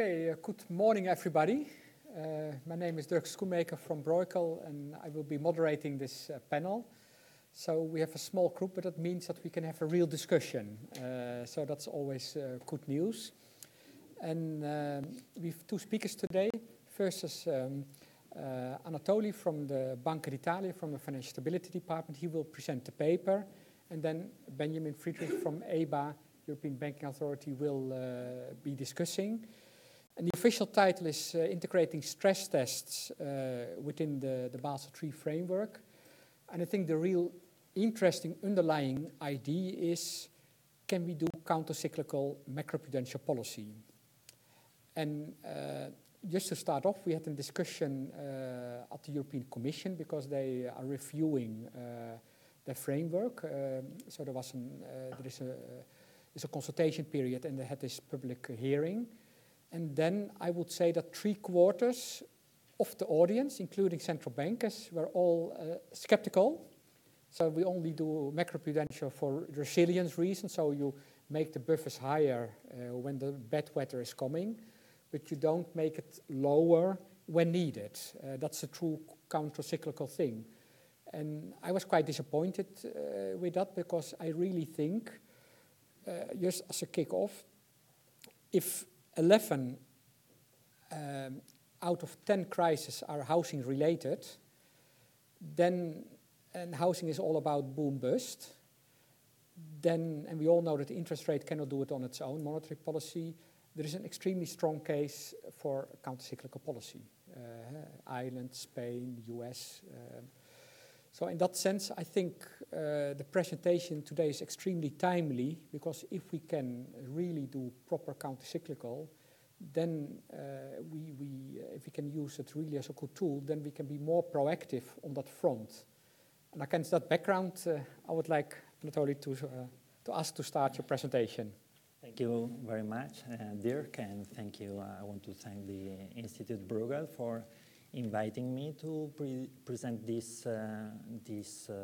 Okay, uh, good morning, everybody. Uh, my name is Dirk Schoenmaker from Bruegel, and I will be moderating this uh, panel. So we have a small group, but that means that we can have a real discussion. Uh, so that's always uh, good news. And um, we have two speakers today. First is um, uh, Anatoli from the Banca d'Italia, from the Financial Stability Department. He will present the paper. And then Benjamin Friedrich from EBA, European Banking Authority, will uh, be discussing. And the official title is uh, Integrating Stress Tests uh, within the, the Basel III framework. And I think the real interesting underlying idea is can we do countercyclical macroprudential policy? And uh, just to start off, we had a discussion uh, at the European Commission because they are reviewing uh, the framework. Um, so there was an, uh, there is a, is a consultation period and they had this public hearing. And then I would say that three quarters of the audience, including central bankers, were all uh, skeptical. So we only do macroprudential for resilience reasons. So you make the buffers higher uh, when the bad weather is coming, but you don't make it lower when needed. Uh, that's a true counter-cyclical thing. And I was quite disappointed uh, with that because I really think, uh, just as a kick-off, if 11 um, out of 10 crises are housing related, then, and housing is all about boom bust, then, and we all know that the interest rate cannot do it on its own, monetary policy, there is an extremely strong case for countercyclical policy. Uh, Ireland, Spain, US. Uh, so in that sense, I think uh, the presentation today is extremely timely because if we can really do proper countercyclical, then uh, we, we, uh, if we can use it really as a good tool, then we can be more proactive on that front. And against that background, uh, I would like Anatoli to, uh, to ask to start your presentation. Thank you very much, uh, Dirk, and thank you. I want to thank the Institute Bruegel for inviting me to pre present this, uh, this uh,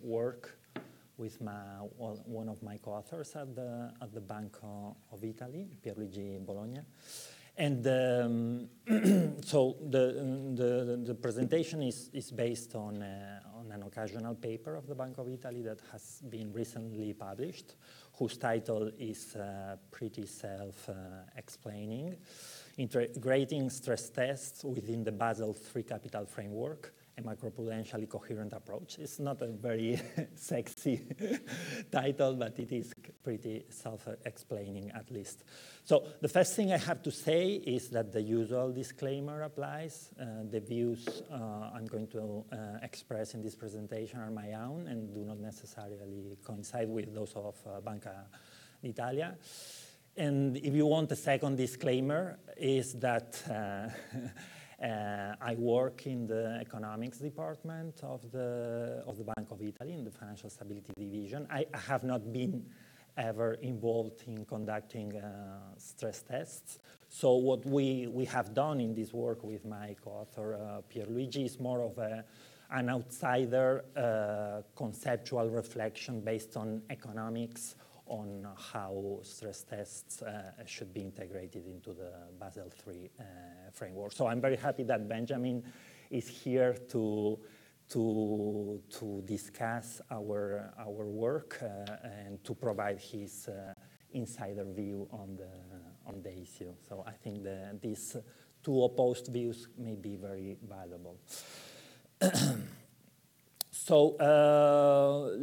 work with my, one of my co-authors at the, at the Bank of Italy, Pierluigi Bologna. And um, so the, the, the, presentation is, is based on, uh, on an occasional paper of the Bank of Italy that has been recently published, whose title is uh, pretty self-explaining. Uh, integrating stress tests within the Basel III capital framework, a macroprudentially coherent approach. It's not a very sexy title, but it is pretty self-explaining at least. So the first thing I have to say is that the usual disclaimer applies. Uh, the views uh, I'm going to uh, express in this presentation are my own and do not necessarily coincide with those of uh, Banca d'Italia. And if you want a second disclaimer, is that uh, uh, I work in the economics department of the, of the Bank of Italy, in the Financial Stability Division. I have not been ever involved in conducting uh, stress tests. So what we, we have done in this work with my co-author uh, Pierluigi is more of a, an outsider uh, conceptual reflection based on economics on how stress tests uh, should be integrated into the Basel III uh, framework. So I'm very happy that Benjamin is here to, to, to discuss our, our work uh, and to provide his uh, insider view on the, on the issue. So I think these two opposed views may be very valuable. So uh,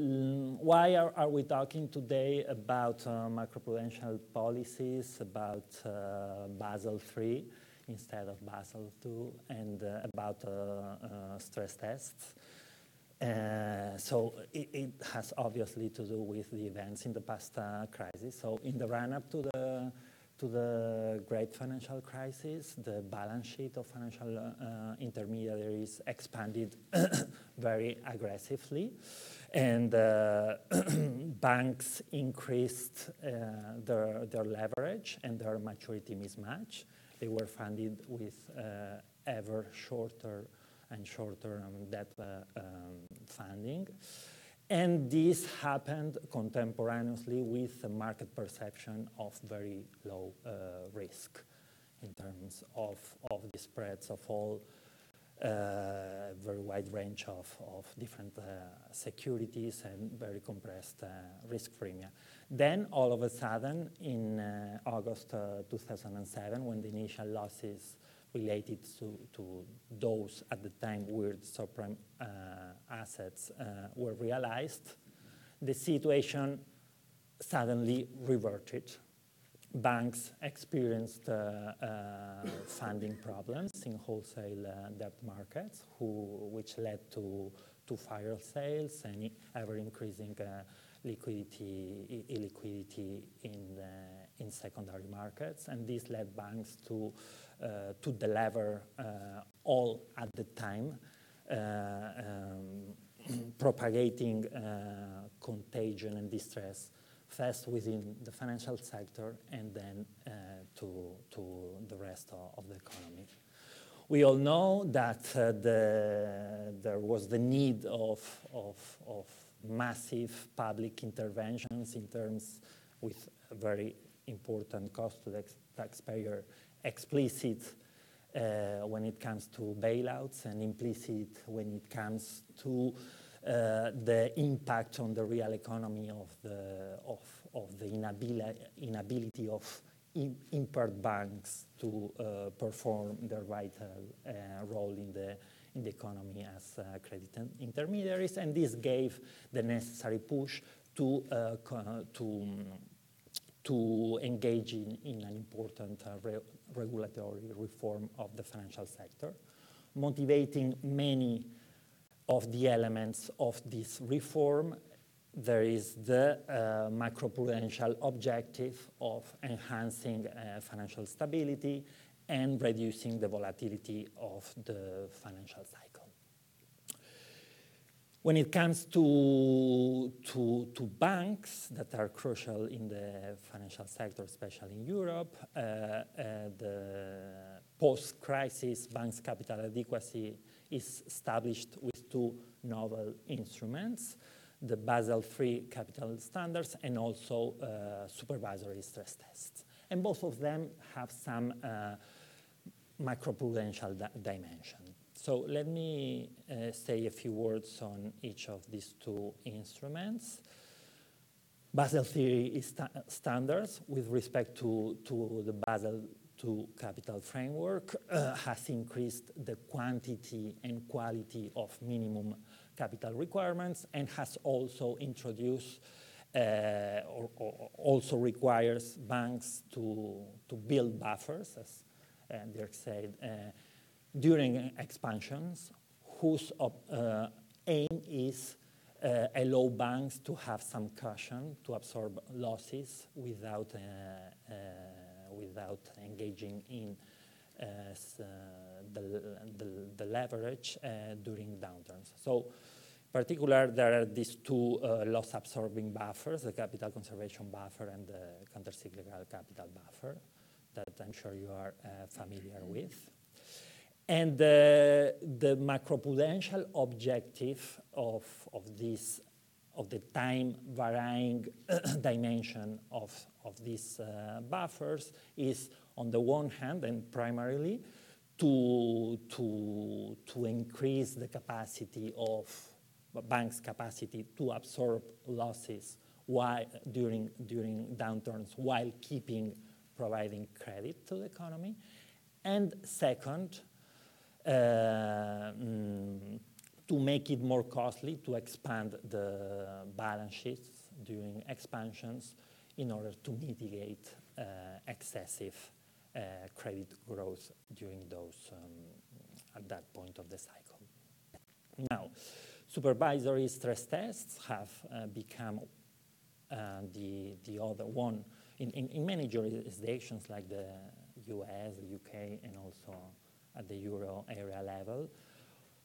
why are, are, we talking today about uh, macroprudential policies, about uh, Basel III instead of Basel II, and uh, about uh, uh, stress tests? so it, it, has obviously to do with the events in the past crisis. So in the run-up to the to the great financial crisis, the balance sheet of financial uh, intermediaries expanded very aggressively, and uh, banks increased uh, their, their leverage and their maturity mismatch. They were funded with uh, ever shorter and shorter um, debt uh, um, funding. And this happened contemporaneously with the market perception of very low uh, risk. in terms of, of the spreads of all uh, very wide range of, of different uh, securities and very compressed uh, risk premia. Then all of a sudden in uh, August uh, 2007 when the initial losses related to, to those at the time weird subprime uh, assets were realized, the situation suddenly reverted banks experienced uh, uh, funding problems in wholesale uh, debt markets, who, which led to, to fire sales and ever increasing uh, liquidity, illiquidity in, in secondary markets. And this led banks to, uh, to deliver uh, all at the time, um, propagating contagion and distress first within the financial sector and then uh, to, to the rest of the economy. We all know that uh, the, there was the need of, of, of massive public interventions in terms with very important cost to the taxpayer, explicit uh, when it comes to bailouts and implicit when it comes to uh, the impact on the real economy of the, of, of the inabili inability of impaired banks to uh, perform their vital uh, role in the, in the economy as uh, credit intermediaries. And this gave the necessary push to, uh, to, to engage in, in an important re regulatory reform of the financial sector, motivating many of the elements of this reform, there is the uh, macroprudential objective of enhancing uh, financial stability and reducing the volatility of the financial cycle. When it comes to, to, to banks that are crucial in the financial sector, especially in Europe, uh, uh the post-crisis banks' capital adequacy is established with two novel instruments, the Basel III capital standards and also uh, supervisory stress tests. And both of them have some uh, macroprudential di dimension. So let me uh, say a few words on each of these two instruments. Basel III sta standards with respect to, to the Basel II capital framework uh, has increased the quantity and quality of minimum capital requirements and has also introduced uh, or, or, also requires banks to, to build buffers, as uh, Dirk said, uh, during expansions, whose uh, aim is uh, allow banks to have some cushion to absorb losses without uh, without engaging in uh, uh, the, the, the, leverage uh, during downturns. So in particular, there are these two loss-absorbing buffers, the capital conservation buffer and the countercyclical capital buffer that I'm sure you are familiar with. And uh, the macroprudential objective of, of this of the time varying dimension of, of these uh, buffers is on the one hand and primarily to, to, to increase the capacity of banks' capacity to absorb losses while, during, during downturns while keeping providing credit to the economy. And second, to make it more costly to expand the balance sheets during expansions in order to mitigate uh, excessive uh, credit growth during those um, at that point of the cycle. Now, supervisory stress tests have uh, become uh, the, the other one in, in, in many jurisdictions like the US, the UK, and also at the euro area level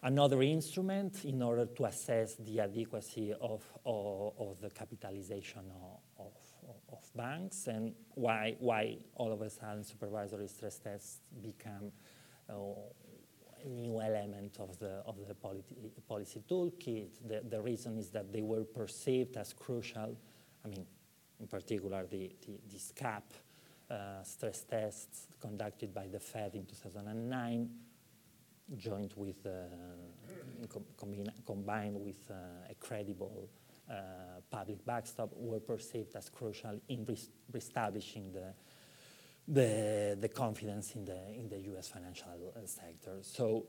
another instrument in order to assess the adequacy of, of, of the capitalization of, of, of, banks and why, why all of a sudden supervisory stress tests become uh, a new element of the, of the policy, policy toolkit. The, the reason is that they were perceived as crucial, I mean, in particular, the, the, this cap uh, stress tests conducted by the Fed in 2009, joined with, uh, com combined with uh, a credible public backstop, were perceived as crucial in re reestablishing the, the, the, confidence in the, in the US financial sector. So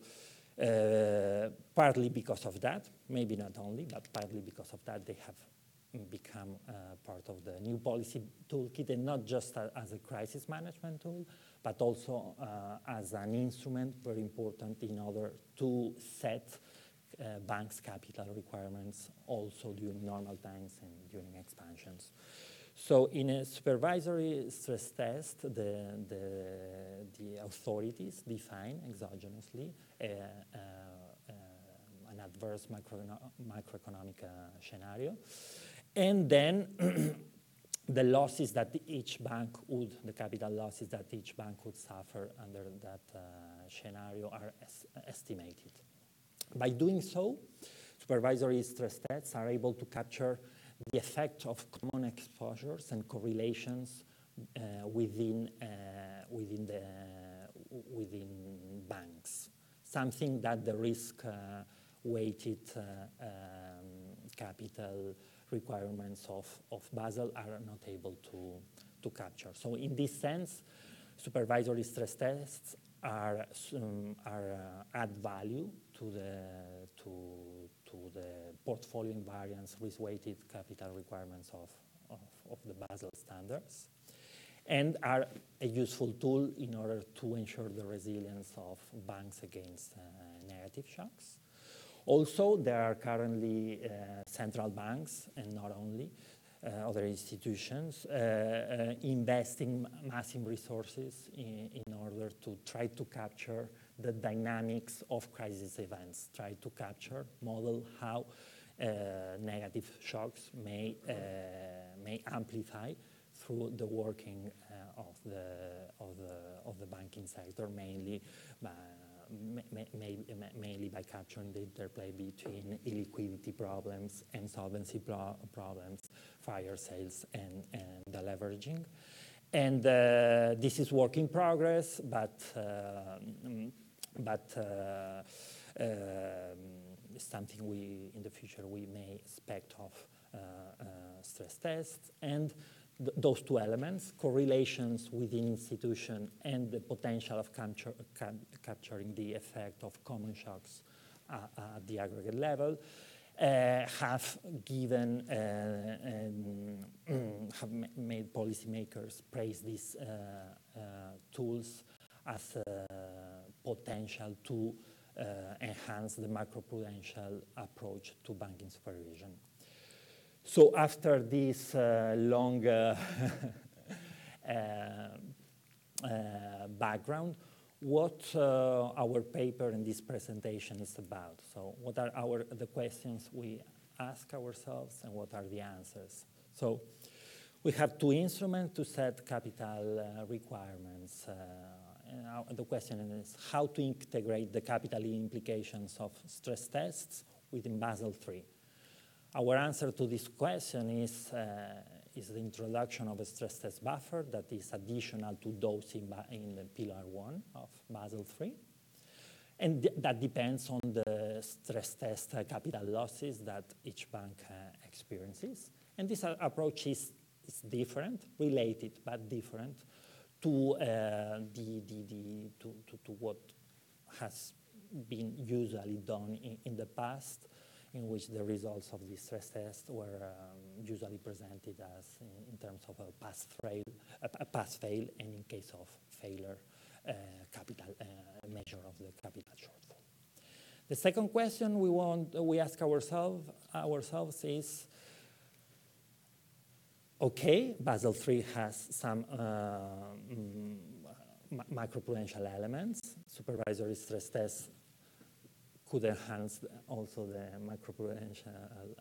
partly because of that, maybe not only, but partly because of that, they have become uh, part of the new policy toolkit, and not just a, as a crisis management tool, but also uh, as an instrument very important in order to set uh, banks' capital requirements also during normal times and during expansions. So in a supervisory stress test, the, the, the authorities define exogenously uh, uh, uh, an adverse macro, macroeconomic scenario. And then the losses that each bank would, the capital losses that each bank would suffer under that uh, scenario are es estimated. By doing so, supervisory stress tests are able to capture the effect of common exposures and correlations uh, within, uh, within, the, within banks, something that the risk-weighted uh, um, capital requirements of, of Basel are not able to, to capture. So in this sense, supervisory stress tests are, um, are uh, add value to the, to, to the portfolio invariance risk-weighted capital requirements of, of, of, the Basel standards and are a useful tool in order to ensure the resilience of banks against uh, negative shocks. Also, there are currently uh, central banks, and not only, uh, other institutions, uh, investing massive resources in, in, order to try to capture the dynamics of crisis events, try to capture, model how negative shocks may, may amplify through the working uh, of, the, of, the, of the banking sector, mainly uh, mainly by capturing the interplay between illiquidity problems and solvency pro problems, fire sales, and, and the leveraging. And uh, this is work in progress, but, uh, but uh, um, something we, in the future, we may expect of uh, uh, stress tests. And th those two elements, correlations within institution and the potential of capture, cap capturing the effect of common shocks uh, at the aggregate level, uh, have given, uh, um, have made policymakers praise these uh, uh, tools as potential to enhance the macroprudential approach to banking supervision. So after this uh, long uh, uh, uh, background, what our paper and this presentation is about. So what are our, the questions we ask ourselves and what are the answers? So we have two instruments to set capital requirements. the question is how to integrate the capital implications of stress tests within Basel III. Our answer to this question is, uh, is the introduction of a stress test buffer that is additional to those in, in Pillar 1 of Basel III. And th that depends on the stress test uh, capital losses that each bank uh, experiences. And this uh, approach is, is different, related, but different to, uh, the, the, the, to, to, to, what has been usually done in, in the past in which the results of the stress test were um, usually presented as in, in, terms of a pass fail, a, pass fail, and in case of failure, uh, capital uh, measure of the capital shortfall. The second question we want we ask ourselves ourselves is. Okay, Basel III has some uh, mm, macroprudential elements. Supervisory stress tests could enhance also the macroprudential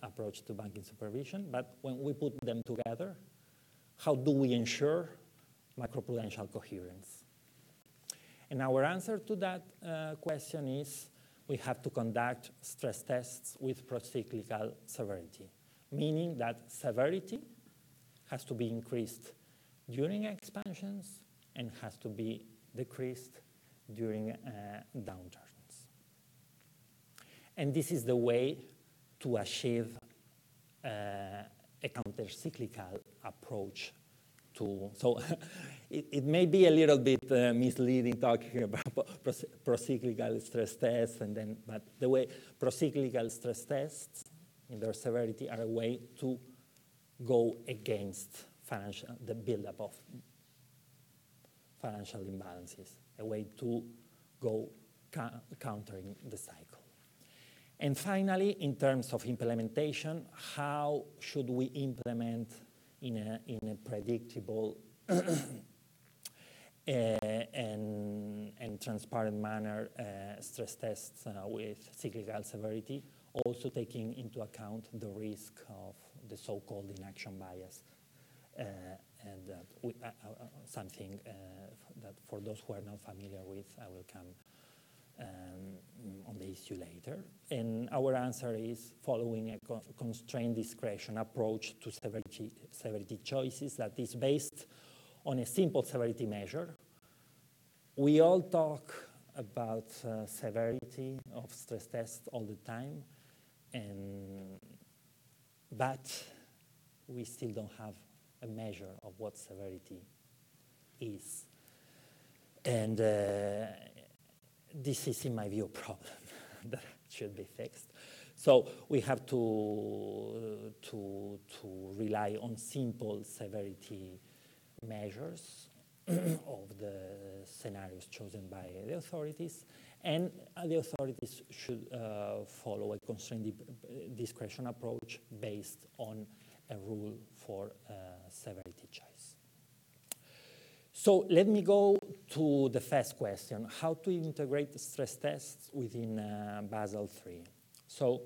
approach to banking supervision. But when we put them together, how do we ensure macroprudential coherence? And our answer to that uh, question is we have to conduct stress tests with procyclical severity, meaning that severity has to be increased during expansions and has to be decreased during uh, downturns. And this is the way to achieve uh, a counter-cyclical approach to, so it, it, may be a little bit uh, misleading talking about pro-cyclical stress tests and then, but the way pro-cyclical stress tests in their severity are a way to go against financial, the buildup of financial imbalances, a way to go countering the cycle. And finally, in terms of implementation, how should we implement in a, in a predictable uh, and, and transparent manner uh, stress tests uh, with cyclical severity, also taking into account the risk of the so-called inaction bias. Uh, and we, uh, uh, something that for those who are not familiar with, I will come um, on the issue later. And our answer is following a co constrained discretion approach to severity, severity choices that is based on a simple severity measure. We all talk about uh, severity of stress tests all the time, and, but we still don't have a measure of what severity is. And uh, this is, in my view, a problem that should be fixed. So we have to, to, to rely on simple severity measures of the scenarios chosen by the authorities, and the authorities should uh, follow a constrained discretion approach based on a rule for uh, severity. So let me go to the first question, how to integrate stress tests within uh, Basel III. So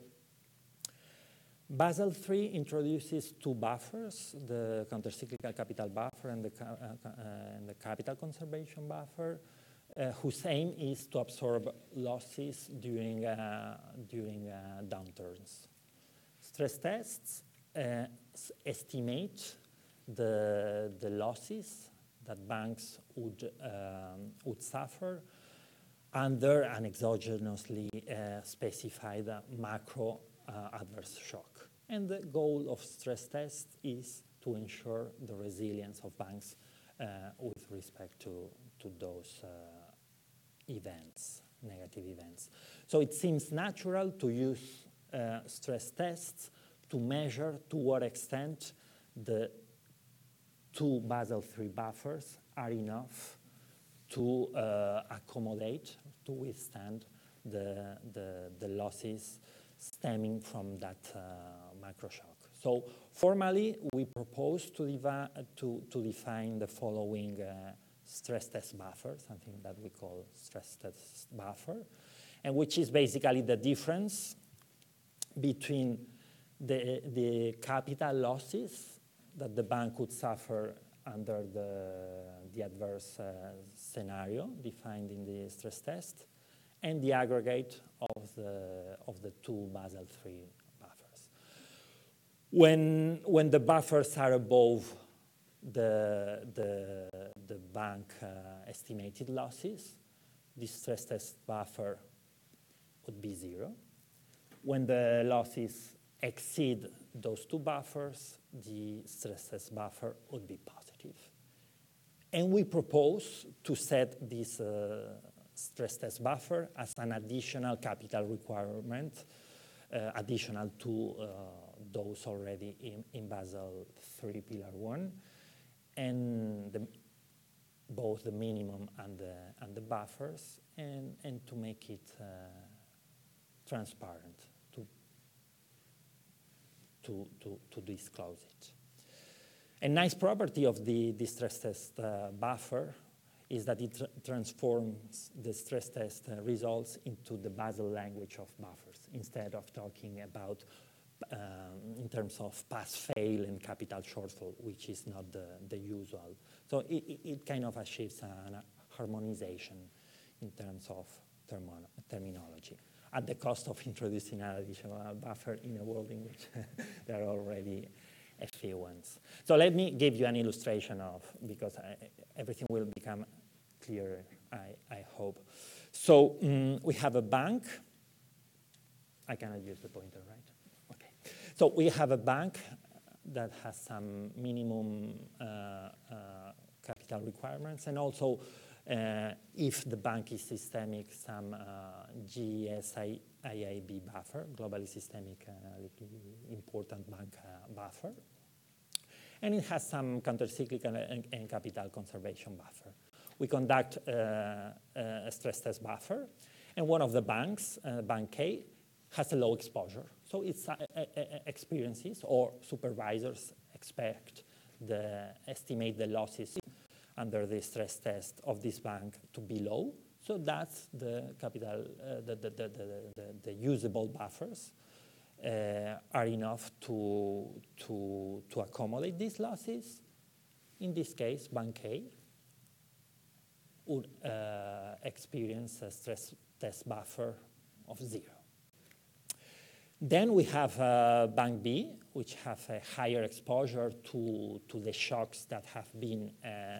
Basel III introduces two buffers, the countercyclical capital buffer and the, uh, uh, and the capital conservation buffer, uh, whose aim is to absorb losses during, uh, during uh, downturns. Stress tests estimate the, the losses that banks would, um, would suffer under an exogenously uh, specified macro uh, adverse shock. And the goal of stress tests is to ensure the resilience of banks uh, with respect to, to those uh, events, negative events. So it seems natural to use uh, stress tests to measure to what extent the two Basel III buffers are enough to uh, accommodate, to withstand the, the, the, losses stemming from that uh, macro shock. So formally, we propose to, to, to define the following uh, stress test buffer, something that we call stress test buffer, and which is basically the difference between the, the capital losses that the bank would suffer under the, the adverse uh, scenario defined in the stress test and the aggregate of the, of the two Basel III buffers. When, when the buffers are above the, the, the bank uh, estimated losses, the stress test buffer would be zero. When the losses exceed those two buffers, the stress test buffer would be positive. And we propose to set this uh, stress test buffer as an additional capital requirement, uh, additional to uh, those already in, in, Basel 3 Pillar 1, and the, both the minimum and the, and the buffers, and, and to make it uh, transparent to, to, to disclose it. A nice property of the, the stress test uh, buffer is that it transforms the stress test uh, results into the Basel language of buffers instead of talking about um, in terms of pass-fail and capital shortfall, which is not the, the usual. So it, it kind of achieves a harmonization in terms of terminology at the cost of introducing an additional buffer in a world in which there are already a few ones. So let me give you an illustration of, because I, everything will become clearer, I, I hope. So um, we have a bank. I cannot use the pointer, right? Okay. So we have a bank that has some minimum uh, uh, capital requirements and also uh, if the bank is systemic, some uh, GSIIB buffer, globally systemic, uh, important bank uh, buffer. And it has some countercyclical and, and capital conservation buffer. We conduct uh, a stress test buffer, and one of the banks, Bank K, has a low exposure. So its experiences or supervisors expect the estimate the losses under the stress test of this bank to be low. So that's the capital, uh, the, the, the, the, usable buffers uh, are enough to, to, to accommodate these losses. In this case, Bank A would uh, experience a stress test buffer of zero. Then we have uh, Bank B, which have a higher exposure to, to the shocks that have been uh,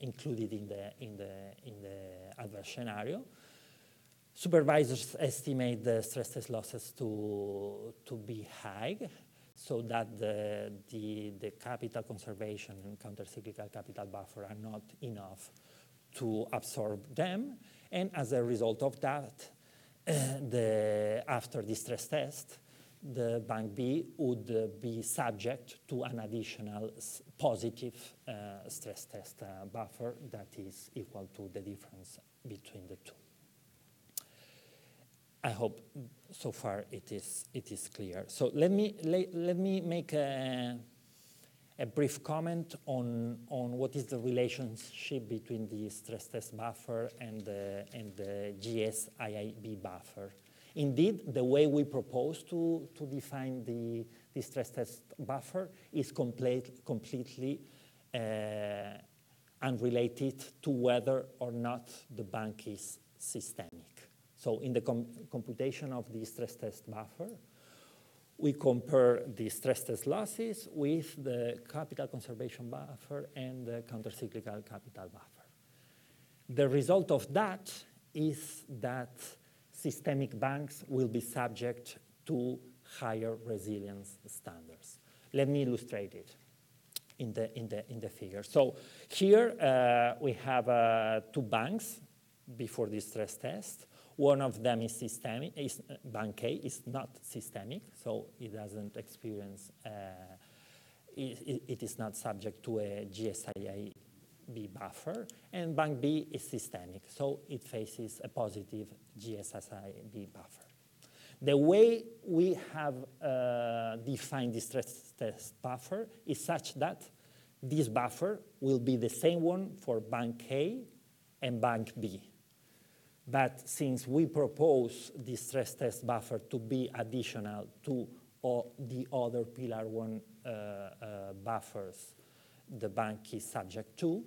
included in the, in, the, in the adverse scenario. Supervisors estimate the stress test losses to, to be high, so that the, the, the capital conservation and countercyclical capital buffer are not enough to absorb them. And as a result of that, uh, the, after the stress test, the bank B would uh, be subject to an additional positive uh, stress test uh, buffer that is equal to the difference between the two. I hope so far it is, it is clear. So let me, let, let me make a, a brief comment on, on what is the relationship between the stress test buffer and the, and the GSIIB buffer. Indeed, the way we propose to, to define the, the stress test buffer is complete, completely uh, unrelated to whether or not the bank is systemic. So in the com computation of the stress test buffer, we compare the stress test losses with the capital conservation buffer and the countercyclical capital buffer. The result of that is that systemic banks will be subject to higher resilience standards. Let me illustrate it in the, in the, in the figure. So here uh, we have uh, two banks before the stress test. One of them is systemic, is, uh, bank A is not systemic, so it doesn't experience, uh, it, it is not subject to a GSII B buffer, and bank B is systemic, so it faces a positive GSSI buffer. The way we have uh, defined the stress test buffer is such that this buffer will be the same one for bank A and bank B. But since we propose the stress test buffer to be additional to the other pillar one uh, uh, buffers the bank is subject to,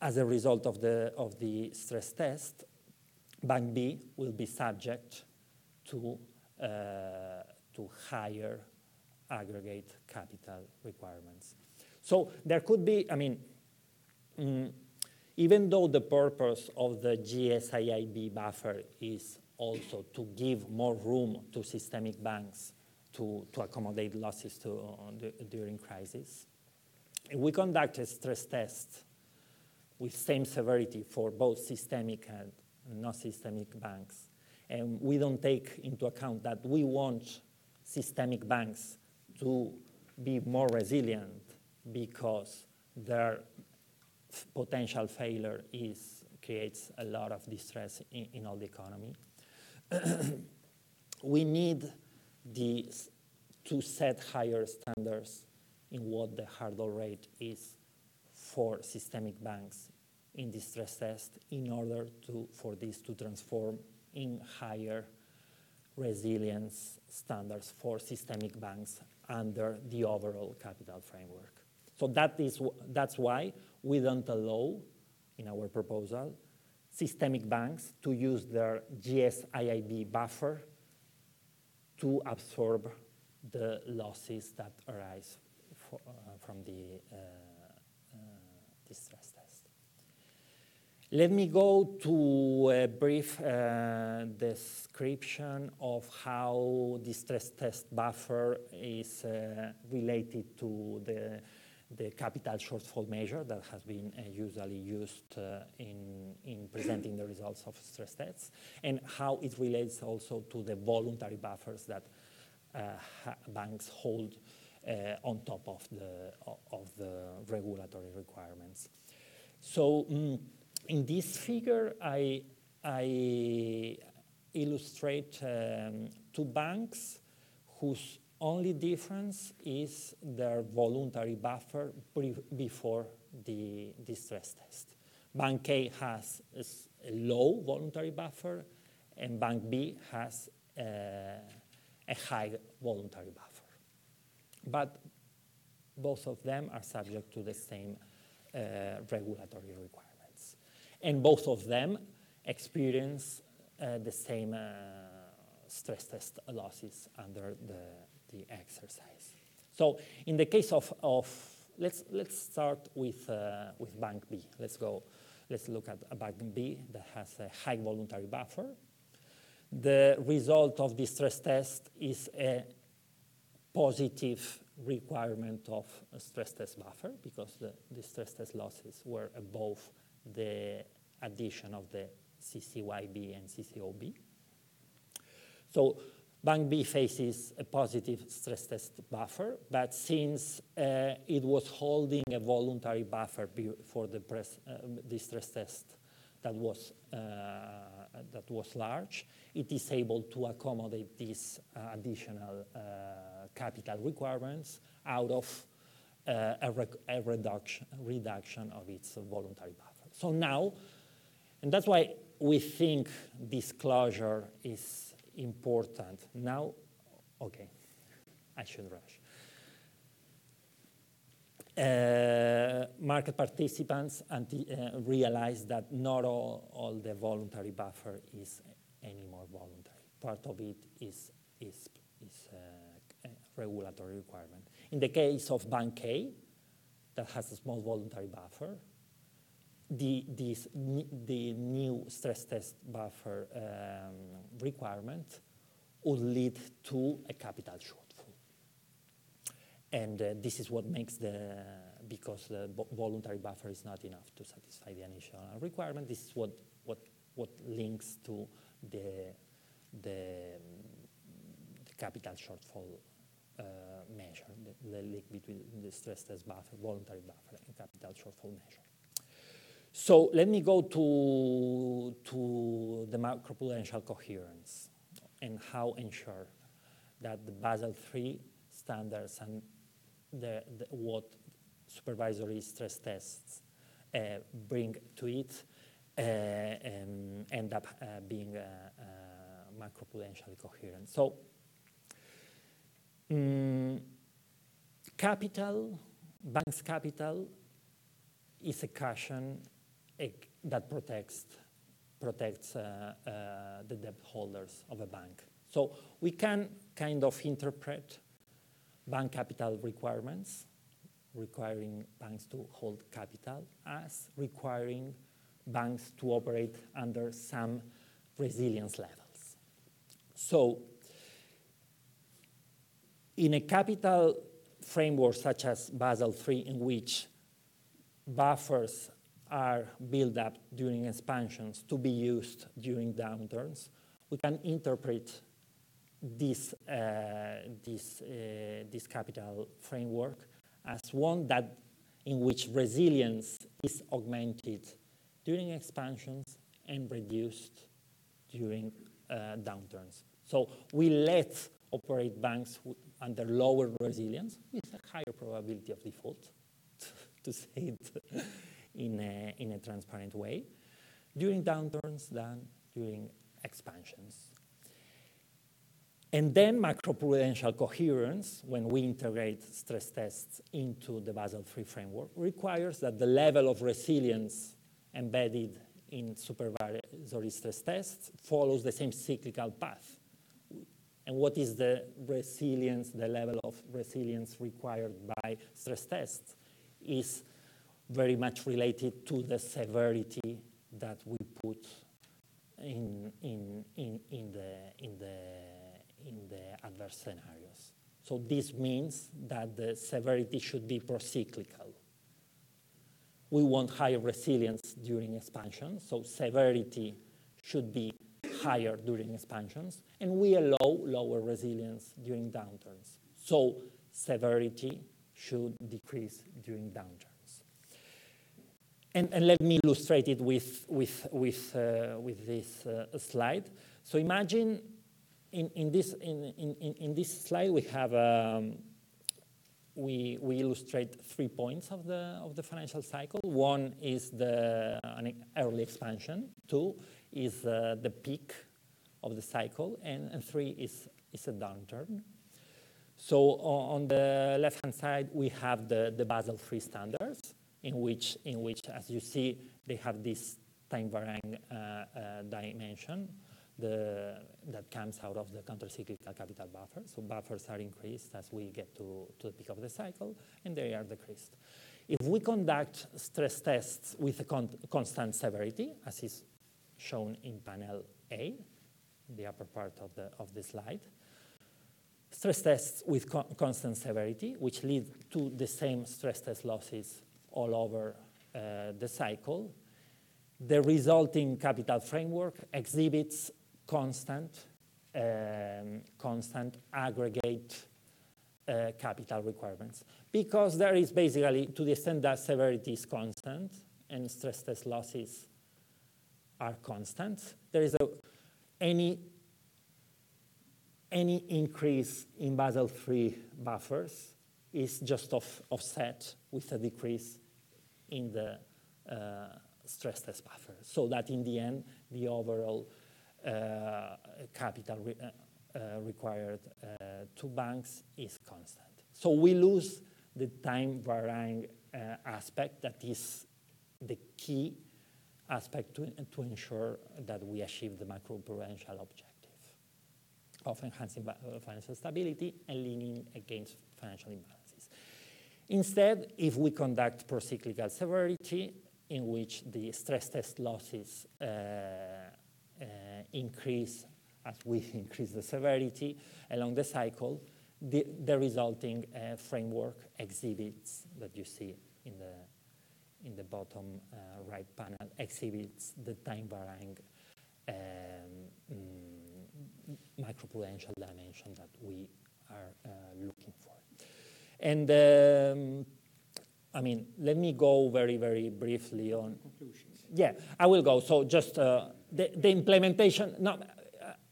as a result of the, of the stress test, Bank B will be subject to, uh, to higher aggregate capital requirements. So there could be, I mean, mm, even though the purpose of the GSIIB buffer is also to give more room to systemic banks to, to accommodate losses to, uh, during crisis, we conduct a stress test with same severity for both systemic and non-systemic banks. And we don't take into account that we want systemic banks to be more resilient because their potential failure is, creates a lot of distress in, in all the economy. we need the, to set higher standards in what the hurdle rate is for systemic banks in the stress test in order to, for this to transform in higher resilience standards for systemic banks under the overall capital framework. So that is, that's why we don't allow, in our proposal, systemic banks to use their GSIIB buffer to absorb the losses that arise for, uh, from the uh, distress test. Let me go to a brief uh, description of how the stress test buffer is uh, related to the, the capital shortfall measure that has been uh, usually used uh, in, in presenting the results of stress tests, and how it relates also to the voluntary buffers that uh, banks hold uh, on top of the, of the regulatory requirements. So, um, in this figure, I, I illustrate um, two banks whose only difference is their voluntary buffer before the, the stress test. Bank A has a low voluntary buffer, and Bank B has uh, a high voluntary buffer. But both of them are subject to the same uh, regulatory requirements. And both of them experience uh, the same uh, stress test losses under the, the exercise. So in the case of, of let's, let's start with, uh, with Bank B. Let's go, let's look at a Bank B that has a high voluntary buffer. The result of the stress test is a positive requirement of a stress test buffer because the, the stress test losses were above the addition of the CCYB and CCOB. So Bank B faces a positive stress test buffer, but since uh, it was holding a voluntary buffer for the, press, uh, the stress test that was, uh, that was large, it is able to accommodate these uh, additional uh, capital requirements out of uh, a, a reduction, reduction of its voluntary buffer. So now, and that's why we think disclosure is important. Now, okay, I should rush. Uh, market participants uh, realize that not all, all, the voluntary buffer is anymore voluntary. Part of it is, is, is uh, a regulatory requirement. In the case of Bank A, that has a small voluntary buffer, the, this, the new stress test buffer um, requirement would lead to a capital shortfall. And uh, this is what makes the, because the voluntary buffer is not enough to satisfy the initial requirement, this is what, what, what links to the, the, the capital shortfall uh, measure, the, the link between the stress test buffer, voluntary buffer, and capital shortfall measure. So let me go to, to the macroprudential coherence and how ensure that the Basel III standards and the, the, what supervisory stress tests uh, bring to it uh, um, end up uh, being macroprudentially coherent. So um, capital, bank's capital is a cushion that protects, protects uh, uh, the debt holders of a bank. So we can kind of interpret bank capital requirements, requiring banks to hold capital, as requiring banks to operate under some resilience levels. So in a capital framework such as Basel III, in which buffers are built up during expansions to be used during downturns, we can interpret this, uh, this, uh, this capital framework as one that in which resilience is augmented during expansions and reduced during uh, downturns. So we let operate banks under lower resilience with a higher probability of default, to say it in a, in a transparent way during downturns than during expansions. And then macroprudential coherence, when we integrate stress tests into the Basel III framework, requires that the level of resilience embedded in supervisory stress tests follows the same cyclical path. And what is the resilience, the level of resilience required by stress tests is very much related to the severity that we put in, in, in, in, the, in, the, in the adverse scenarios. So this means that the severity should be procyclical. We want higher resilience during expansion, so severity should be higher during expansions, and we allow lower resilience during downturns. So severity should decrease during downturns. And, and let me illustrate it with, with, with, uh, with this uh, slide. So imagine in, in, this, in, in, in this slide we have um, we, we illustrate three points of the, of the financial cycle. One is the early expansion. Two is uh, the peak of the cycle. And, and three is, is a downturn. So on the left-hand side, we have the, the Basel III standards, in which, in which, as you see, they have this time varying uh, uh, dimension the, that comes out of the countercyclical capital buffer. So buffers are increased as we get to, to the peak of the cycle, and they are decreased. If we conduct stress tests with a con constant severity, as is shown in panel A, the upper part of the, of the slide, stress tests with co constant severity, which lead to the same stress test losses all over uh, the cycle, the resulting capital framework exhibits constant, um, constant aggregate uh, capital requirements. Because there is basically, to the extent that severity is constant and stress test losses are constant, there is a, any, any increase in Basel III buffers is just off, offset with a decrease in the uh, stress test buffer, so that in the end, the overall uh, capital re uh, required to banks is constant. So we lose the time varying aspect that is the key aspect to, to ensure that we achieve the macroprudential objective of enhancing financial stability and leaning against financial imbalances. Instead, if we conduct procyclical severity, in which the stress test losses uh, uh, increase as we increase the severity along the cycle, the, the resulting uh, framework exhibits that you see in the in the bottom uh, right panel exhibits the time varying um, mm, macroprudential dimension that we are uh, looking for. And um, I mean, let me go very, very briefly on conclusions. Yeah, I will go. So just uh, the, the implementation, no,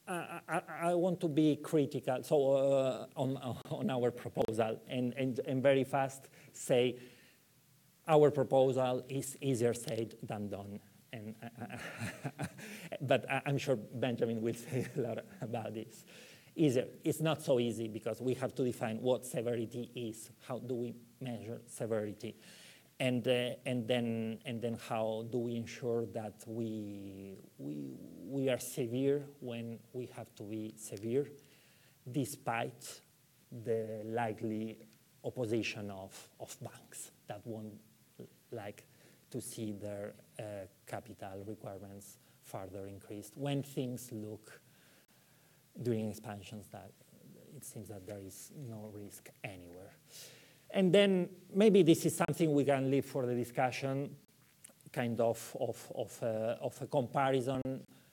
I, I, I, want to be critical so uh, on, on our proposal and, and, and very fast say our proposal is easier said than done. And, uh, but I'm sure Benjamin will say a lot about this. Easier. It's not so easy because we have to define what severity is. How do we measure severity? and, uh, and, then, and then how do we ensure that we, we, we are severe when we have to be severe, despite the likely opposition of, of banks that won't like to see their uh, capital requirements further increased when things look during expansions that it seems that there is no risk anywhere. And then maybe this is something we can leave for the discussion, kind of, of, of, a, uh, of a comparison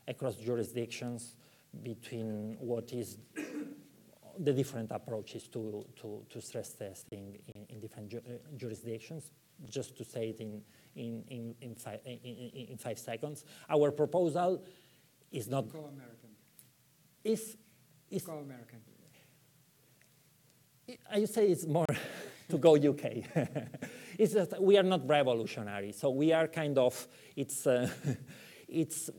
across jurisdictions between what is the different approaches to, to, to stress testing in, in different ju uh, jurisdictions, just to say it in, in, in, in, five, in, in five seconds. Our proposal is not... Copernican. Is, is Copernican. I say it's more to go UK. it's just, we are not revolutionary, so we are kind of, it's, uh, it's,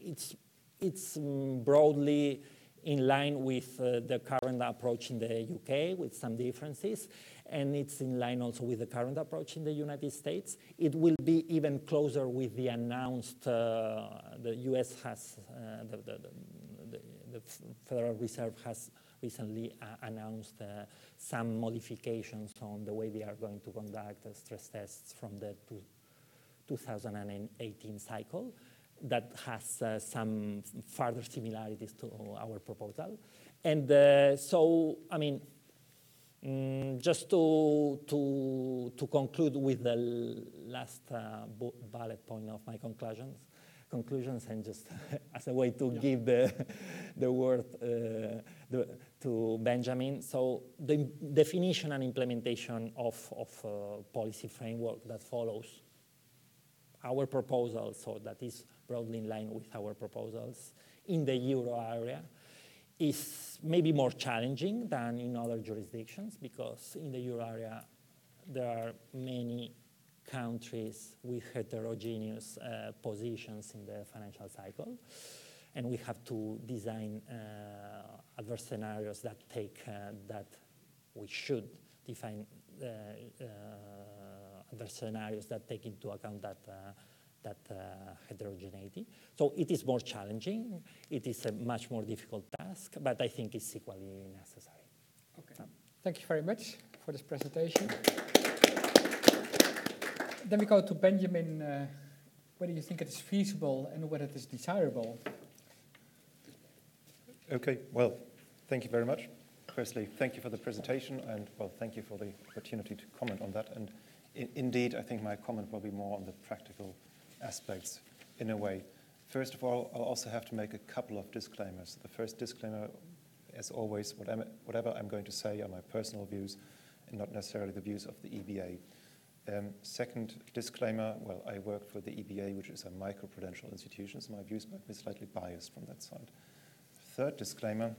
it's, it's broadly in line with uh, the current approach in the UK with some differences, and it's in line also with the current approach in the United States. It will be even closer with the announced, uh, the US has, uh, the, the, the, Federal Reserve has recently uh, announced uh, some modifications on the way they are going to conduct stress tests from the 2018 cycle that has uh, some further similarities to our proposal. And uh, so, I mean, mm, just to, to, to conclude with the last uh, bullet point of my conclusions, conclusions and just as a way to yeah. give the, the word uh, the, to Benjamin. So the definition and implementation of, of policy framework that follows our proposal, so that is broadly in line with our proposals in the euro area, is maybe more challenging than in other jurisdictions because in the euro area there are many countries with heterogeneous uh, positions in the financial cycle. And we have to design uh, adverse scenarios that take uh, that we should define uh, uh, adverse scenarios that take into account that uh, that uh, heterogeneity. So it is more challenging. It is a much more difficult task, but I think it's equally necessary. Okay. Thank you very much for this presentation. Then we go to Benjamin, uh, whether you think it is feasible and whether it is desirable. Okay, well, thank you very much. Firstly, thank you for the presentation, and well, thank you for the opportunity to comment on that. And in, indeed, I think my comment will be more on the practical aspects in a way. First of all, I'll also have to make a couple of disclaimers. The first disclaimer, as always, whatever I'm going to say are my personal views and not necessarily the views of the EBA. Um, second disclaimer, well, I work for the EBA, which is a microprudential institution, so my views might be slightly biased from that side. Third disclaimer,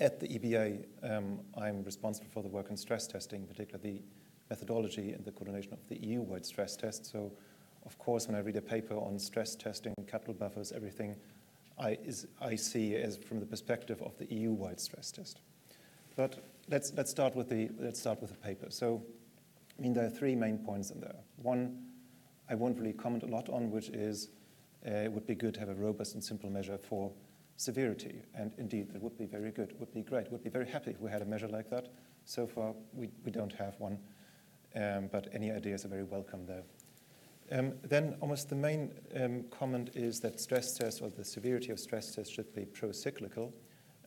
at the EBA, um, I'm responsible for the work on stress testing, particularly the methodology and the coordination of the EU-wide stress test. So of course, when I read a paper on stress testing, capital buffers, everything, I, is, I see as from the perspective of the EU-wide stress test. But let's, let's, start with the, let's start with the paper. So, I mean, there are three main points in there. One, I won't really comment a lot on, which is uh, it would be good to have a robust and simple measure for severity. And indeed, that would be very good, would be great, would be very happy if we had a measure like that. So far, we, we don't have one, um, but any ideas are very welcome there. Um, then almost the main um, comment is that stress tests or the severity of stress tests should be pro-cyclical.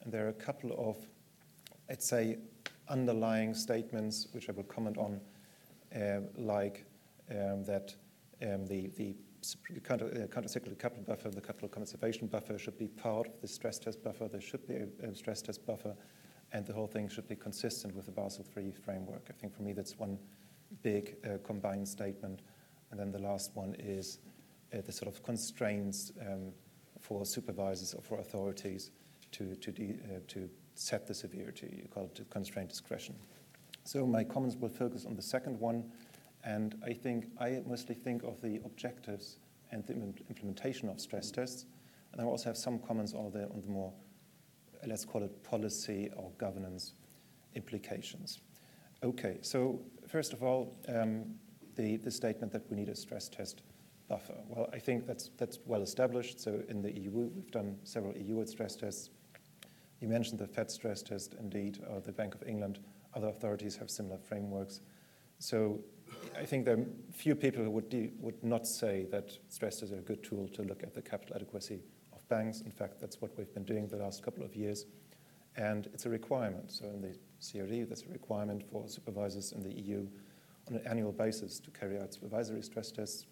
And there are a couple of, let's say, underlying statements which I will comment on, like um, that um, the, uh, countercyclical capital buffer, the capital conservation buffer should be part of the stress test buffer. There should be a, a stress test buffer, and the whole thing should be consistent with the Basel III framework. I think for me that's one big uh, combined statement. And then the last one is uh, the sort of constraints um, for supervisors or for authorities to, to, de, uh, to set the severity, you call it constraint discretion. So my comments will focus on the second one, and I think I mostly think of the objectives and the implementation of stress tests, and I also have some comments on the, on the more, let's call it policy or governance implications. Okay, so first of all, um, the, the statement that we need a stress test buffer. Well, I think that's, that's well established. So in the EU, we've done several EU stress tests. You mentioned the Fed stress test, indeed, or the Bank of England. Other authorities have similar frameworks. So I think there are few people who would, de- would not say that stress tests are a good tool to look at the capital adequacy of banks. In fact, that's what we've been doing the last couple of years. And it's a requirement. So in the CRD, that's a requirement for supervisors in the EU on an annual basis to carry out supervisory stress tests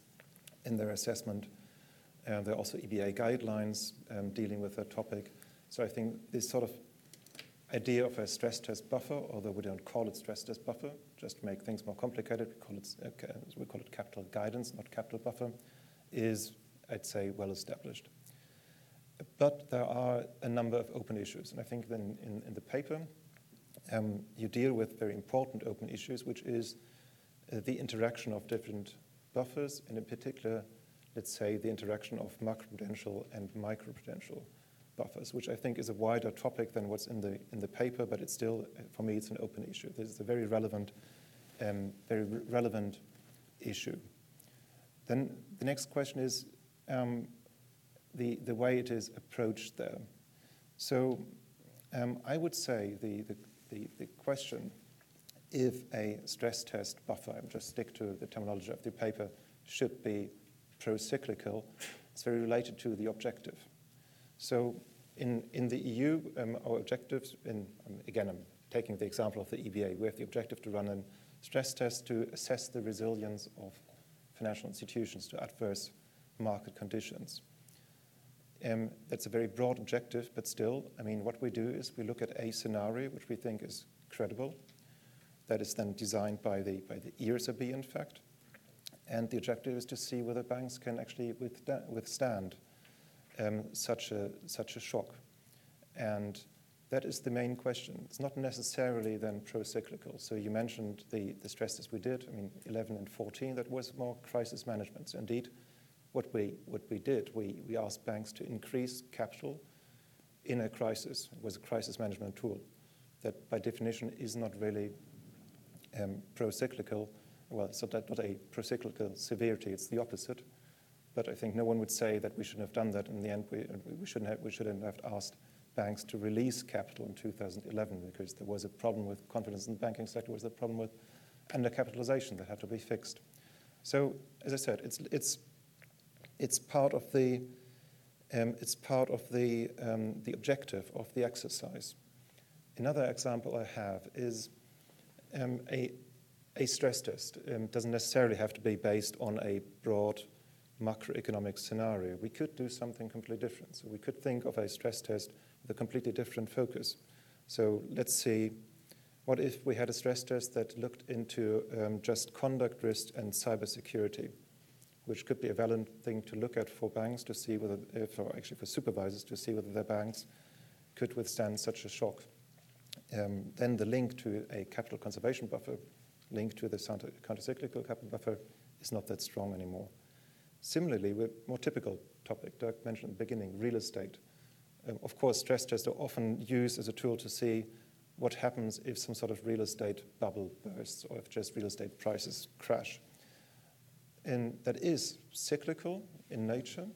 in their assessment. Uh, there are also EBA guidelines um, dealing with that topic. So I think this sort of idea of a stress test buffer, although we don't call it stress test buffer, just to make things more complicated, we call it, uh, we call it capital guidance, not capital buffer, is, I'd say, well established. But there are a number of open issues, and I think then in, in the paper, um, you deal with very important open issues, which is uh, the interaction of different buffers, and in particular, let's say, the interaction of macroprudential and microprudential buffers, which I think is a wider topic than what's in the, in the paper, but it's still, for me, it's an open issue. This is a very relevant, um, very re- relevant issue. Then the next question is um, the, the way it is approached there. So um, I would say the, the, the, the, question if a stress test buffer, I'm just stick to the terminology of the paper, should be pro-cyclical, it's very related to the objective. So in, in the EU, um, our objectives, in, um, again, I'm taking the example of the EBA, we have the objective to run a stress test to assess the resilience of financial institutions to adverse market conditions. Um, that's a very broad objective, but still, I mean, what we do is we look at a scenario which we think is credible, that is then designed by the, by the ESRB, in fact, and the objective is to see whether banks can actually withstand um, such, a, such a shock. And that is the main question. It's not necessarily then pro-cyclical. So you mentioned the, the stress tests we did, I mean, 11 and 14, that was more crisis management. So indeed, what we, what we did, we, we asked banks to increase capital in a crisis. It was a crisis management tool that by definition is not really um, pro-cyclical. Well, it's not, not a pro-cyclical severity, it's the opposite. But I think no one would say that we shouldn't have done that. In the end, we, we, shouldn't, have, we shouldn't have asked banks to release capital in 2011 because there was a problem with confidence in the banking sector, was a problem with undercapitalization that had to be fixed. So, as I said, it's, it's it's part of the, um, it's part of the, um, the objective of the exercise. Another example I have is um, a, a stress test um, doesn't necessarily have to be based on a broad macroeconomic scenario. We could do something completely different. So we could think of a stress test with a completely different focus. So let's see, what if we had a stress test that looked into um, just conduct risk and cybersecurity? which could be a valid thing to look at for banks to see whether, for actually for supervisors to see whether their banks could withstand such a shock. Um, then the link to a capital conservation buffer, link to the countercyclical capital buffer, is not that strong anymore. Similarly, with more typical topic, Dirk mentioned at the beginning, real estate. Um, of course, stress tests are often used as a tool to see what happens if some sort of real estate bubble bursts or if just real estate prices crash and that is cyclical in nature.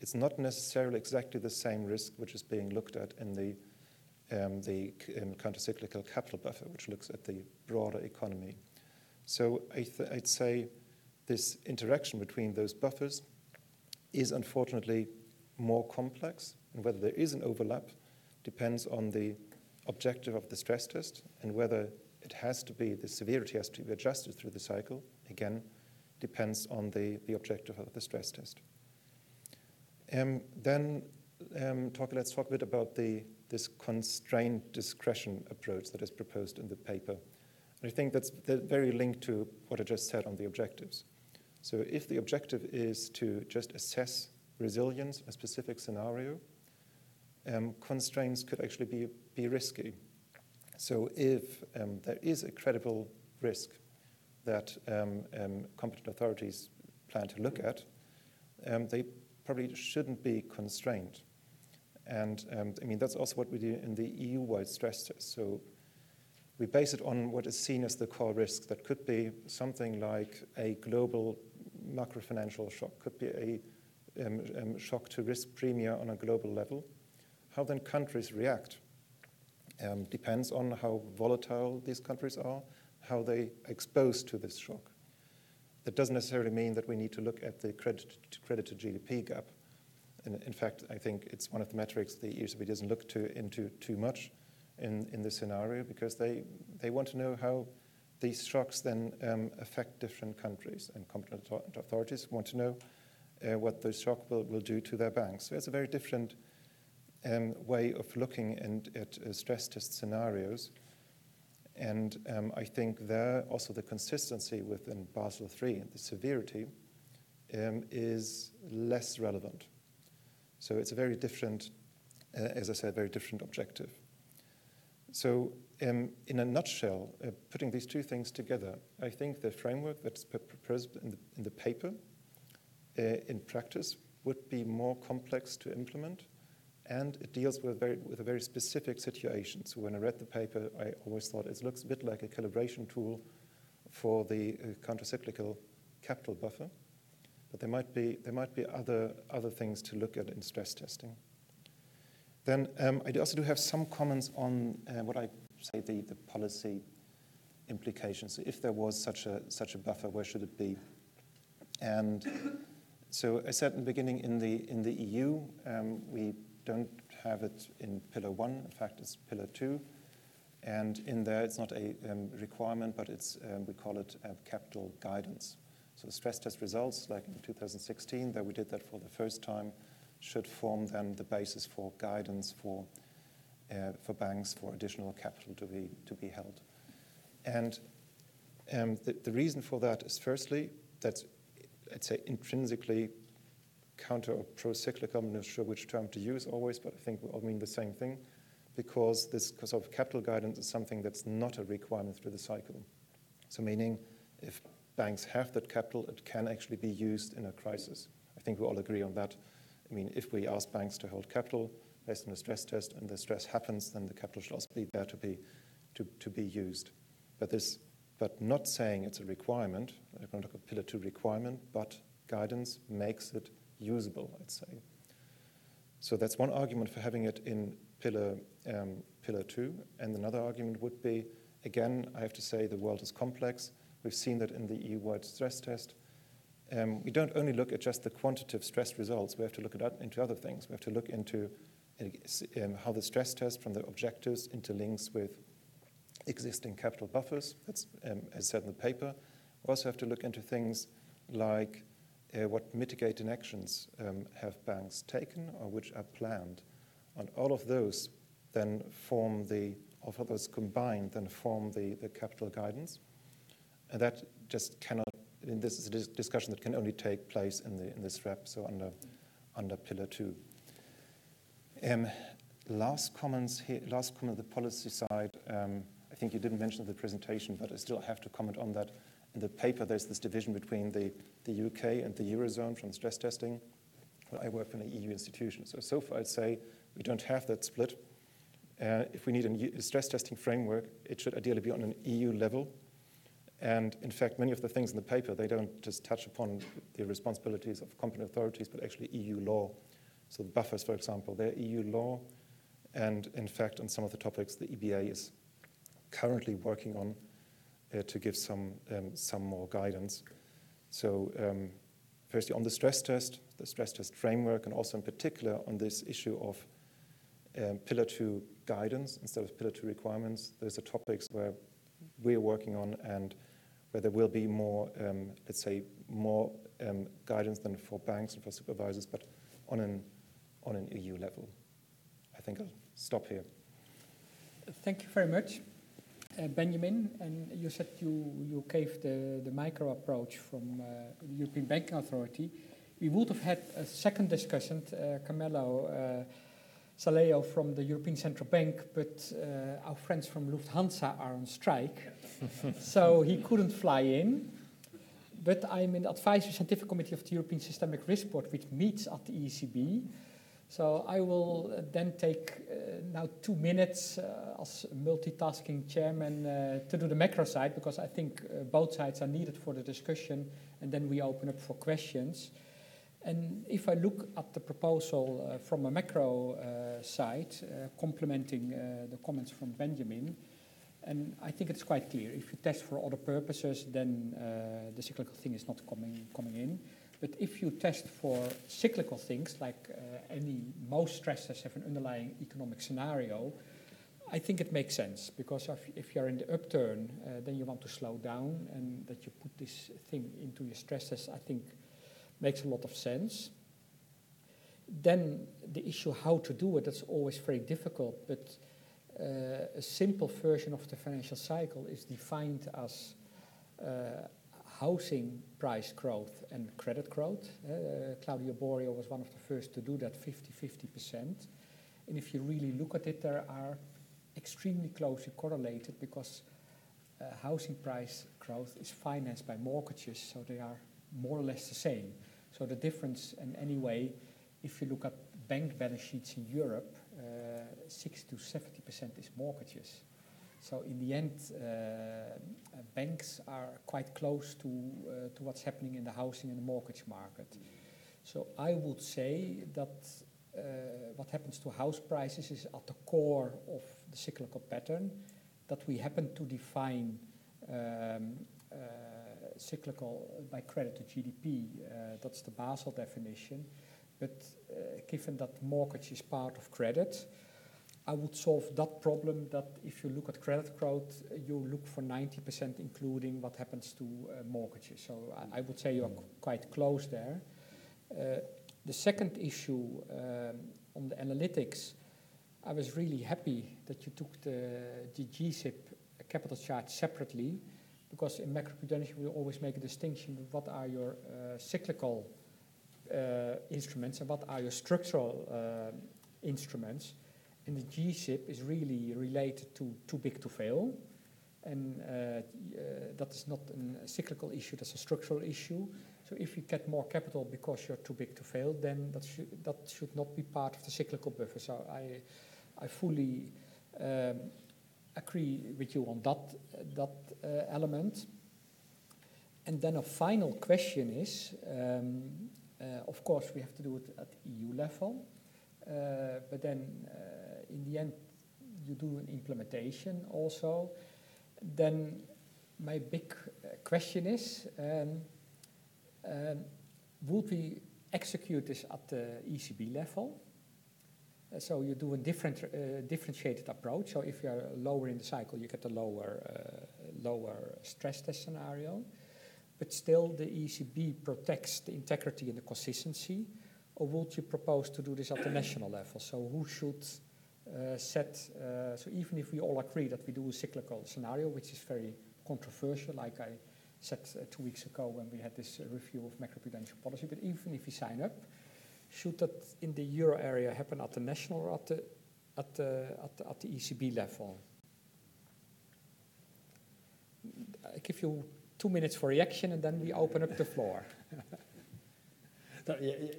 It's not necessarily exactly the same risk which is being looked at in the, um, the um, countercyclical capital buffer, which looks at the broader economy. So I I'd say this interaction between those buffers is unfortunately more complex, and whether there is an overlap depends on the objective of the stress test and whether it has to be, the severity has to be adjusted through the cycle. Again, depends on the, the objective of the stress test. Um, then um, talk, let's talk a bit about the, this constrained discretion approach that is proposed in the paper. And I think that's very linked to what I just said on the objectives. So if the objective is to just assess resilience in a specific scenario, um, constraints could actually be, be risky. So if um, there is a credible risk that um, um, competent authorities plan to look at, um, they probably shouldn't be constrained. And um, I mean, that's also what we do in the EU wide stress test. So we base it on what is seen as the core risk. That could be something like a global macro financial shock, could be a um, um, shock to risk premia on a global level. How then countries react um, depends on how volatile these countries are, how they are exposed to this shock. That doesn't necessarily mean that we need to look at the credit to, credit to GDP gap. And in fact, I think it's one of the metrics the ECB doesn't look to, into too much in, in this scenario because they, they want to know how these shocks then um, affect different countries, and competent authorities want to know uh, what the shock will, will do to their banks. So it's a very different um, way of looking in, at uh, stress test scenarios. And um, I think there also the consistency within Basel III and the severity um, is less relevant. So it's a very different, uh, as I said, very different objective. So, um, in a nutshell, uh, putting these two things together, I think the framework that's proposed in the, in the paper uh, in practice would be more complex to implement and it deals with, very, with a very specific situation. So when I read the paper, I always thought it looks a bit like a calibration tool for the uh, countercyclical capital buffer, but there might be, there might be other, other things to look at in stress testing. Then um, I also do have some comments on uh, what I say the, policy implications. If there was such a, such a buffer, where should it be? And so I said in the beginning, in the, in the EU, um, we don't have it in Pillar 1. In fact, it's Pillar 2. And in there, it's not a um, requirement, but it's, um, we call it capital guidance. So stress test results, like in 2016, that we did that for the first time, should form then the basis for guidance for, for banks for additional capital to be, to be held. And um, the, the reason for that is firstly, that's, I'd say, intrinsically counter or pro-cyclical. I'm not sure which term to use always, but I think we all mean the same thing because this sort of capital guidance is something that's not a requirement through the cycle. So meaning if banks have that capital, it can actually be used in a crisis. I think we all agree on that. I mean, if we ask banks to hold capital based on a stress test and the stress happens, then the capital should also be there to be, to, to be used. But this, but not saying it's a requirement, a pillar two requirement, but guidance makes it usable, I'd say. So that's one argument for having it in pillar, um, pillar two. And another argument would be, again, I have to say the world is complex. We've seen that in the EU-wide stress test. Um, we don't only look at just the quantitative stress results. We have to look at into other things. We have to look into um, how the stress test from the objectives interlinks with existing capital buffers. That's um, as said in the paper. We also have to look into things like uh, what mitigating actions um, have banks taken or which are planned. And all of those then form the, all of those combined then form the, the capital guidance. And that just cannot, this is a discussion that can only take place in, the, in this SREP, so under, under Pillar 2. Um, last comments here, last comment on the policy side, um, I think you didn't mention the presentation, but I still have to comment on that. In the paper, there's this division between the, the UK and the Eurozone from stress testing. Well, I work in an EU institution, so so far I'd say we don't have that split. Uh, if we need a stress testing framework, it should ideally be on an EU level. And in fact, many of the things in the paper, they don't just touch upon the responsibilities of competent authorities, but actually EU law. So the buffers, for example, they're EU law. And in fact, on some of the topics, the EBA is currently working on uh, to give some, um, some more guidance. So um, firstly, on the stress test, the stress test framework, and also in particular on this issue of um, Pillar 2 guidance instead of Pillar 2 requirements. Those are topics where we're working on and where there will be more, um, let's say, more um, guidance than for banks and for supervisors, but on an, on an EU level. I think I'll stop here. Thank you very much. Uh, Benjamin, and you said you, you gave the, the micro approach from uh, the European Banking Authority. We would have had a second discussion, uh, Carmelo uh, Salleo from the European Central Bank, but uh, our friends from Lufthansa are on strike, so he couldn't fly in. But I'm in the Advisory Scientific Committee of the European Systemic Risk Board, which meets at the ECB. So I will uh, then take uh, now two minutes uh, as multitasking chairman uh, to do the macro side, because I think uh, both sides are needed for the discussion, and then we open up for questions. And if I look at the proposal uh, from a macro side, complementing the comments from Benjamin, and I think it's quite clear. If you test for other purposes, then the cyclical thing is not coming, coming in. But if you test for cyclical things, like uh, any most stress tests have an underlying economic scenario, I think it makes sense because if, you're in the upturn, then you want to slow down, and that you put this thing into your stress test, I think makes a lot of sense. Then the issue how to do it, that's always very difficult, but uh, a simple version of the financial cycle is defined as uh, housing price growth and credit growth. Uh, Claudio Borio was one of the first to do that 50-50%. And if you really look at it, there are extremely closely correlated because uh, housing price growth is financed by mortgages, so they are more or less the same. So the difference in any way, if you look at bank balance sheets in Europe, uh, 60 to 70 percent is mortgages. So in the end, uh, banks are quite close to uh, to what's happening in the housing and the mortgage market. So I would say that uh, what happens to house prices is at the core of the cyclical pattern that we happen to define um, uh, cyclical by credit to GDP. Uh, that's the Basel definition. But uh, given that mortgage is part of credit, I would solve that problem that if you look at credit growth, you look for 90% including what happens to uh, mortgages. So I, would say you're quite close there. Uh, the second issue um, on the analytics, I was really happy that you took the, GSIB capital charge separately because in macroprudential we always make a distinction with what are your uh, cyclical uh, instruments and what are your structural uh, instruments. And the GSIB is really related to too big to fail. And uh, uh, that is not a cyclical issue, that's a structural issue. So if you get more capital because you're too big to fail, then that, sh that should not be part of the cyclical buffer. So I, I fully um, agree with you on that, that uh, element. And then a final question is, um, uh, of course, we have to do it at EU level, uh, but then uh, in the end, you do an implementation also. Then my big uh, question is, um, um, would we execute this at the ECB level? Uh, so you do a different, uh, differentiated approach. So if you are lower in the cycle, you get a lower, uh, lower stress test scenario. But still, the ECB protects the integrity and the consistency. Or would you propose to do this at the national level? So who should set? Uh, so even if we all agree that we do a cyclical scenario, which is very controversial, like I said uh, two weeks ago when we had this review of macroprudential policy, but even if we sign up should that in the euro area happen at the national or at the, at the, at the, at the ECB level? I give you two minutes for reaction and then we open up the floor.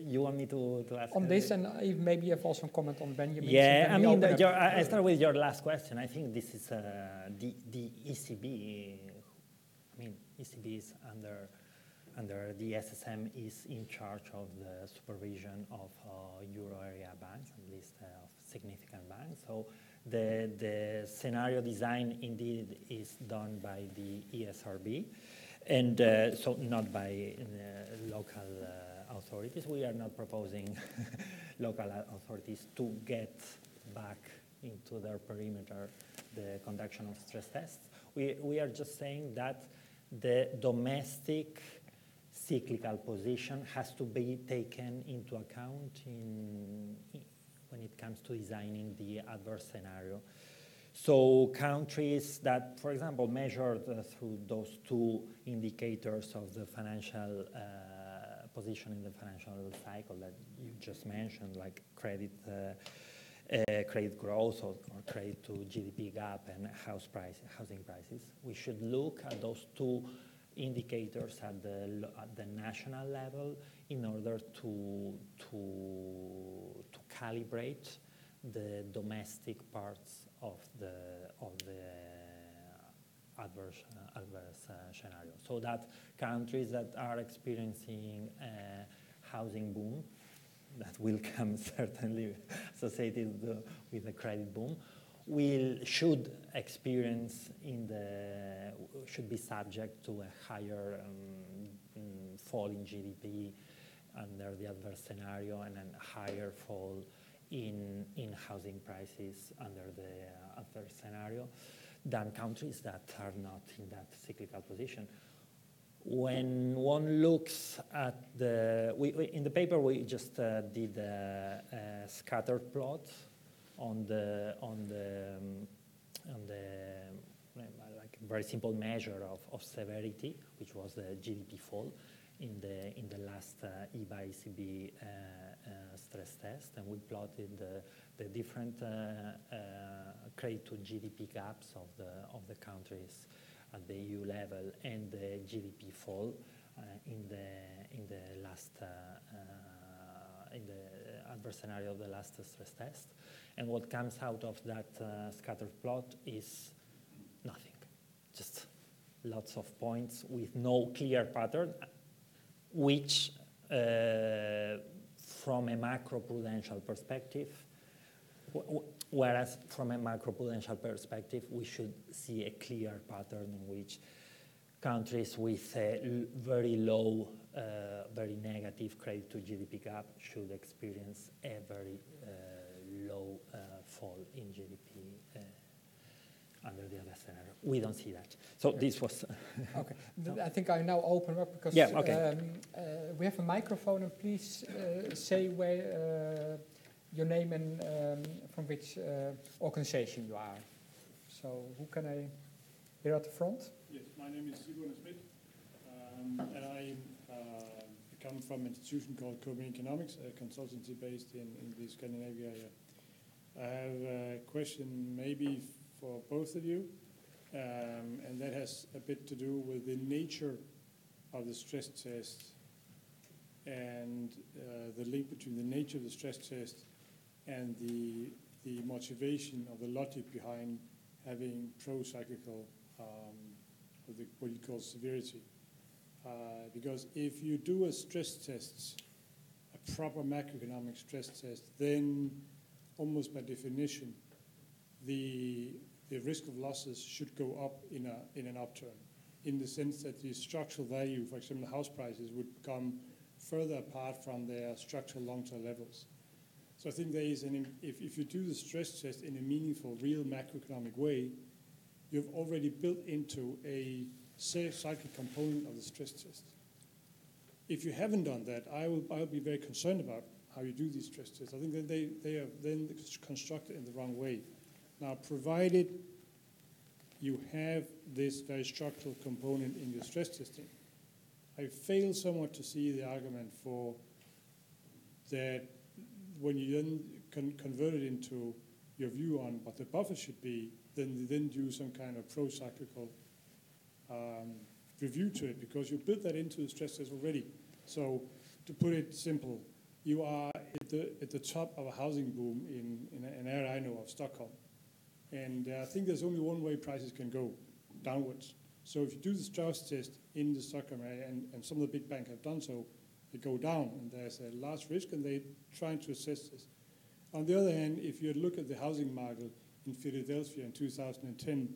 You want me to, to ask? On this, and maybe you have also a comment on Benjamin. Yeah, I mean, the, your, I start with your last question. I think this is uh, the, the ECB. I mean, ECB is under under the SSM is in charge of the supervision of uh, euro area banks, at least uh, of significant banks. So the, the scenario design indeed is done by the ESRB, and uh, so not by uh, local uh, authorities. We are not proposing local authorities to get back into their perimeter the conduction of stress tests. We, we are just saying that the domestic cyclical position has to be taken into account in, when it comes to designing the adverse scenario. So countries that, for example, measured uh, through those two indicators of the financial uh, position in the financial cycle that you just mentioned, like credit, uh, uh credit growth or, or, credit to GDP gap and house price, housing prices, we should look at those two indicators at the, at the national level in order to, to, to calibrate the domestic parts of the, of the adverse, uh, adverse uh, scenario. So that countries that are experiencing a housing boom, that will come certainly associated with the credit boom, will should experience in the should be subject to a higher um, mm, fall in GDP under the adverse scenario and a higher fall in in housing prices under the adverse scenario than countries that are not in that cyclical position. When one looks at the, we, we, in the paper we just uh, did a, a scattered plot on the on the um, on the like very simple measure of, of severity, which was the GDP fall in the in the last uh, EBA ECB uh, uh, stress test, and we plotted the, the different uh, uh, credit to GDP gaps of the of the countries at the EU level and the GDP fall uh, in the in the last in the adverse scenario of the last stress test. And what comes out of that uh, scattered plot is nothing, just lots of points with no clear pattern, which uh, from a macroprudential perspective, whereas from a macroprudential perspective, we should see a clear pattern in which countries with a very low, uh, very negative credit to GDP gap should experience a very uh, low uh, fall in GDP uh, under the other scenario. We don't see that. So this was. okay. I think I now open up because yeah, okay. Um, uh, we have a microphone, and please uh, say where your name and um, from which organization you are. So who can I hear at the front? Yes, my name is Sigurd Næss-Schmidt, um, and I uh, come from an institution called Copenhagen Economics, a consultancy based in, in the Scandinavia area. I have a question maybe for both of you, um, and that has a bit to do with the nature of the stress test and uh, the link between the nature of the stress test and the, the motivation or the logic behind having pro-cyclical um, what you call severity. Uh, because if you do a stress test, a proper macroeconomic stress test, then almost by definition, the, the risk of losses should go up in, a, in an upturn, in the sense that the structural value, for example, house prices, would come further apart from their structural long-term levels. So I think there is an, if, if you do the stress test in a meaningful, real macroeconomic way, you've already built into a safe cycle component of the stress test. If you haven't done that, I will, I will be very concerned about how you do these stress tests. I think that they, they are then constructed in the wrong way. Now, provided you have this very structural component in your stress testing, I fail somewhat to see the argument for that when you then con convert it into your view on what the buffer should be, then you then do some kind of pro-cyclical um, review to it because you built that into the stress test already. So to put it simple, you are at the, at the top of a housing boom in, in an area I know of, Stockholm. And uh, I think there's only one way prices can go, downwards. So if you do the stress test in the Stockholm area, and, and some of the big banks have done so, go down, and there's a large risk, and they're trying to assess this. On the other hand, if you look at the housing market in Philadelphia in 2010,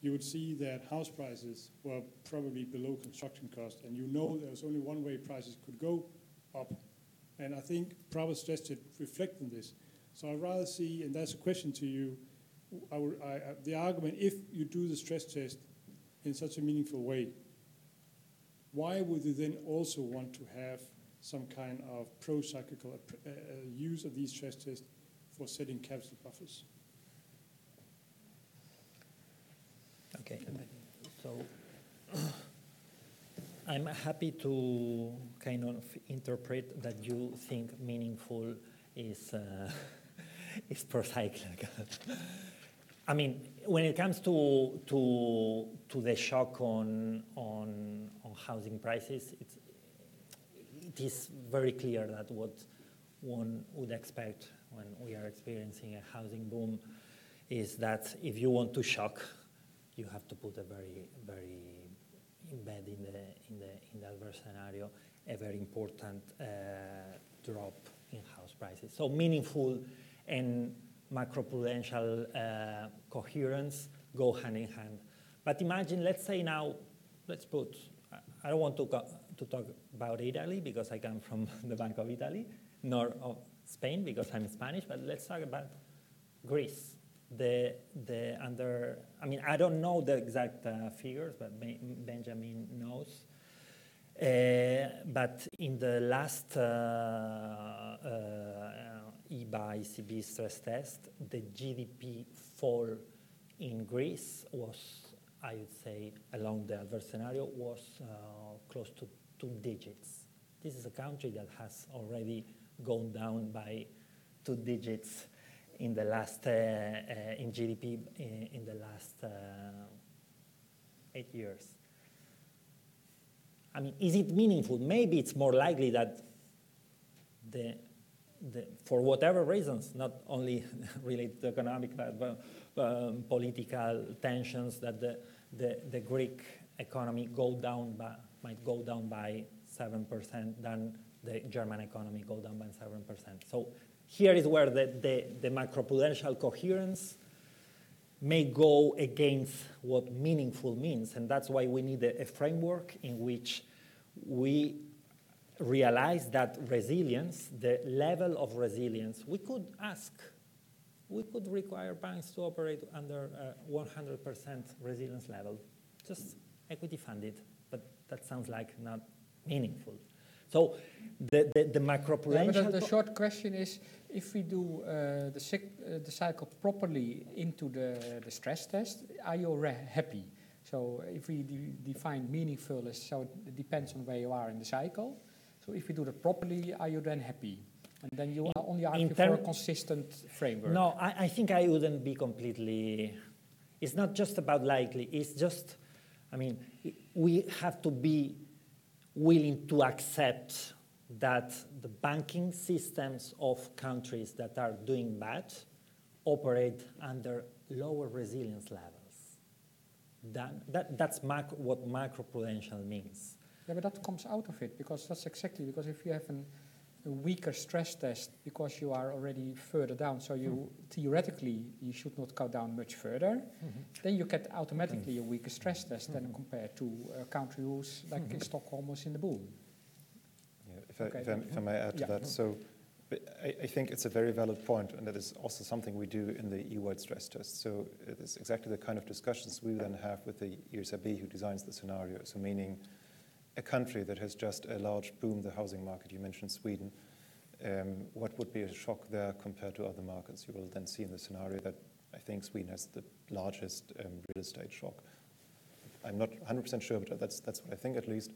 you would see that house prices were probably below construction cost, and you know there was only one way prices could go up. And I think proper stress test reflect on this. So I'd rather see, and that's a question to you, I would, I, the argument, if you do the stress test in such a meaningful way, why would you then also want to have some kind of pro-cyclical uh, uh, use of these stress tests for setting capital buffers? Okay, so I'm happy to kind of interpret that you think meaningful is uh, is procyclical. I mean, when it comes to to to the shock on on on housing prices, it's it is very clear that what one would expect when we are experiencing a housing boom is that if you want to shock you have to put a very, very embed in the, in the, in the adverse scenario, a very important uh, drop in house prices. So meaningful and macroprudential uh, coherence go hand in hand. But imagine, let's say now, let's put, I don't want to, to talk about Italy because I come from the Bank of Italy, nor of Spain because I'm Spanish, but let's talk about Greece the, the under, I mean, I don't know the exact uh, figures, but Benjamin knows. Uh, but in the last uh, uh EBA ECB stress test, the GDP fall in Greece was, I would say, along the adverse scenario, was uh, close to two digits. This is a country that has already gone down by two digits in the last uh, uh, in GDP in, in the last uh, eight years. I mean, is it meaningful? Maybe it's more likely that the, the, for whatever reasons, not only related to economic but um, political tensions, that the, the, the, Greek economy go down by, might go down by 7% than the German economy go down by 7%. So here is where the, the, the macroprudential coherence may go against what meaningful means. And that's why we need a, a framework in which we realize that resilience, the level of resilience, we could ask, we could require banks to operate under a 100% resilience level, just equity funded, but that sounds like not meaningful. So the, the, the macroprudential... Yeah, the, the, short question is, if we do uh, the, uh, the cycle properly into the, the stress test, are you happy? So if we de define meaningful as, so it depends on where you are in the cycle. So if we do that properly, are you then happy? And then you are only argue for a consistent framework. No, I, I think I wouldn't be completely... It's not just about likely, it's just, I mean, we have to be willing to accept that the banking systems of countries that are doing bad operate under lower resilience levels. That, that, that's macro, what macroprudential means. Yeah, but that comes out of it because that's exactly because if you have an, a weaker stress test because you are already further down, so you mm. theoretically you should not go down much further, mm-hmm. then you get automatically a weaker stress test mm-hmm. than compared to a country who's like mm-hmm. Stockholm was in the boom. Yeah, if, okay. I, if, I, if I may add to yeah. that, so I, I, think it's a very valid point, and that is also something we do in the EU-wide stress test. So it is exactly the kind of discussions we then have with the ESRB who designs the scenario. So meaning a country that has just a large boom the housing market, you mentioned Sweden, um, what would be a shock there compared to other markets? You will then see in the scenario that I think Sweden has the largest um, real estate shock. I'm not 100% sure, but that's, that's what I think at least.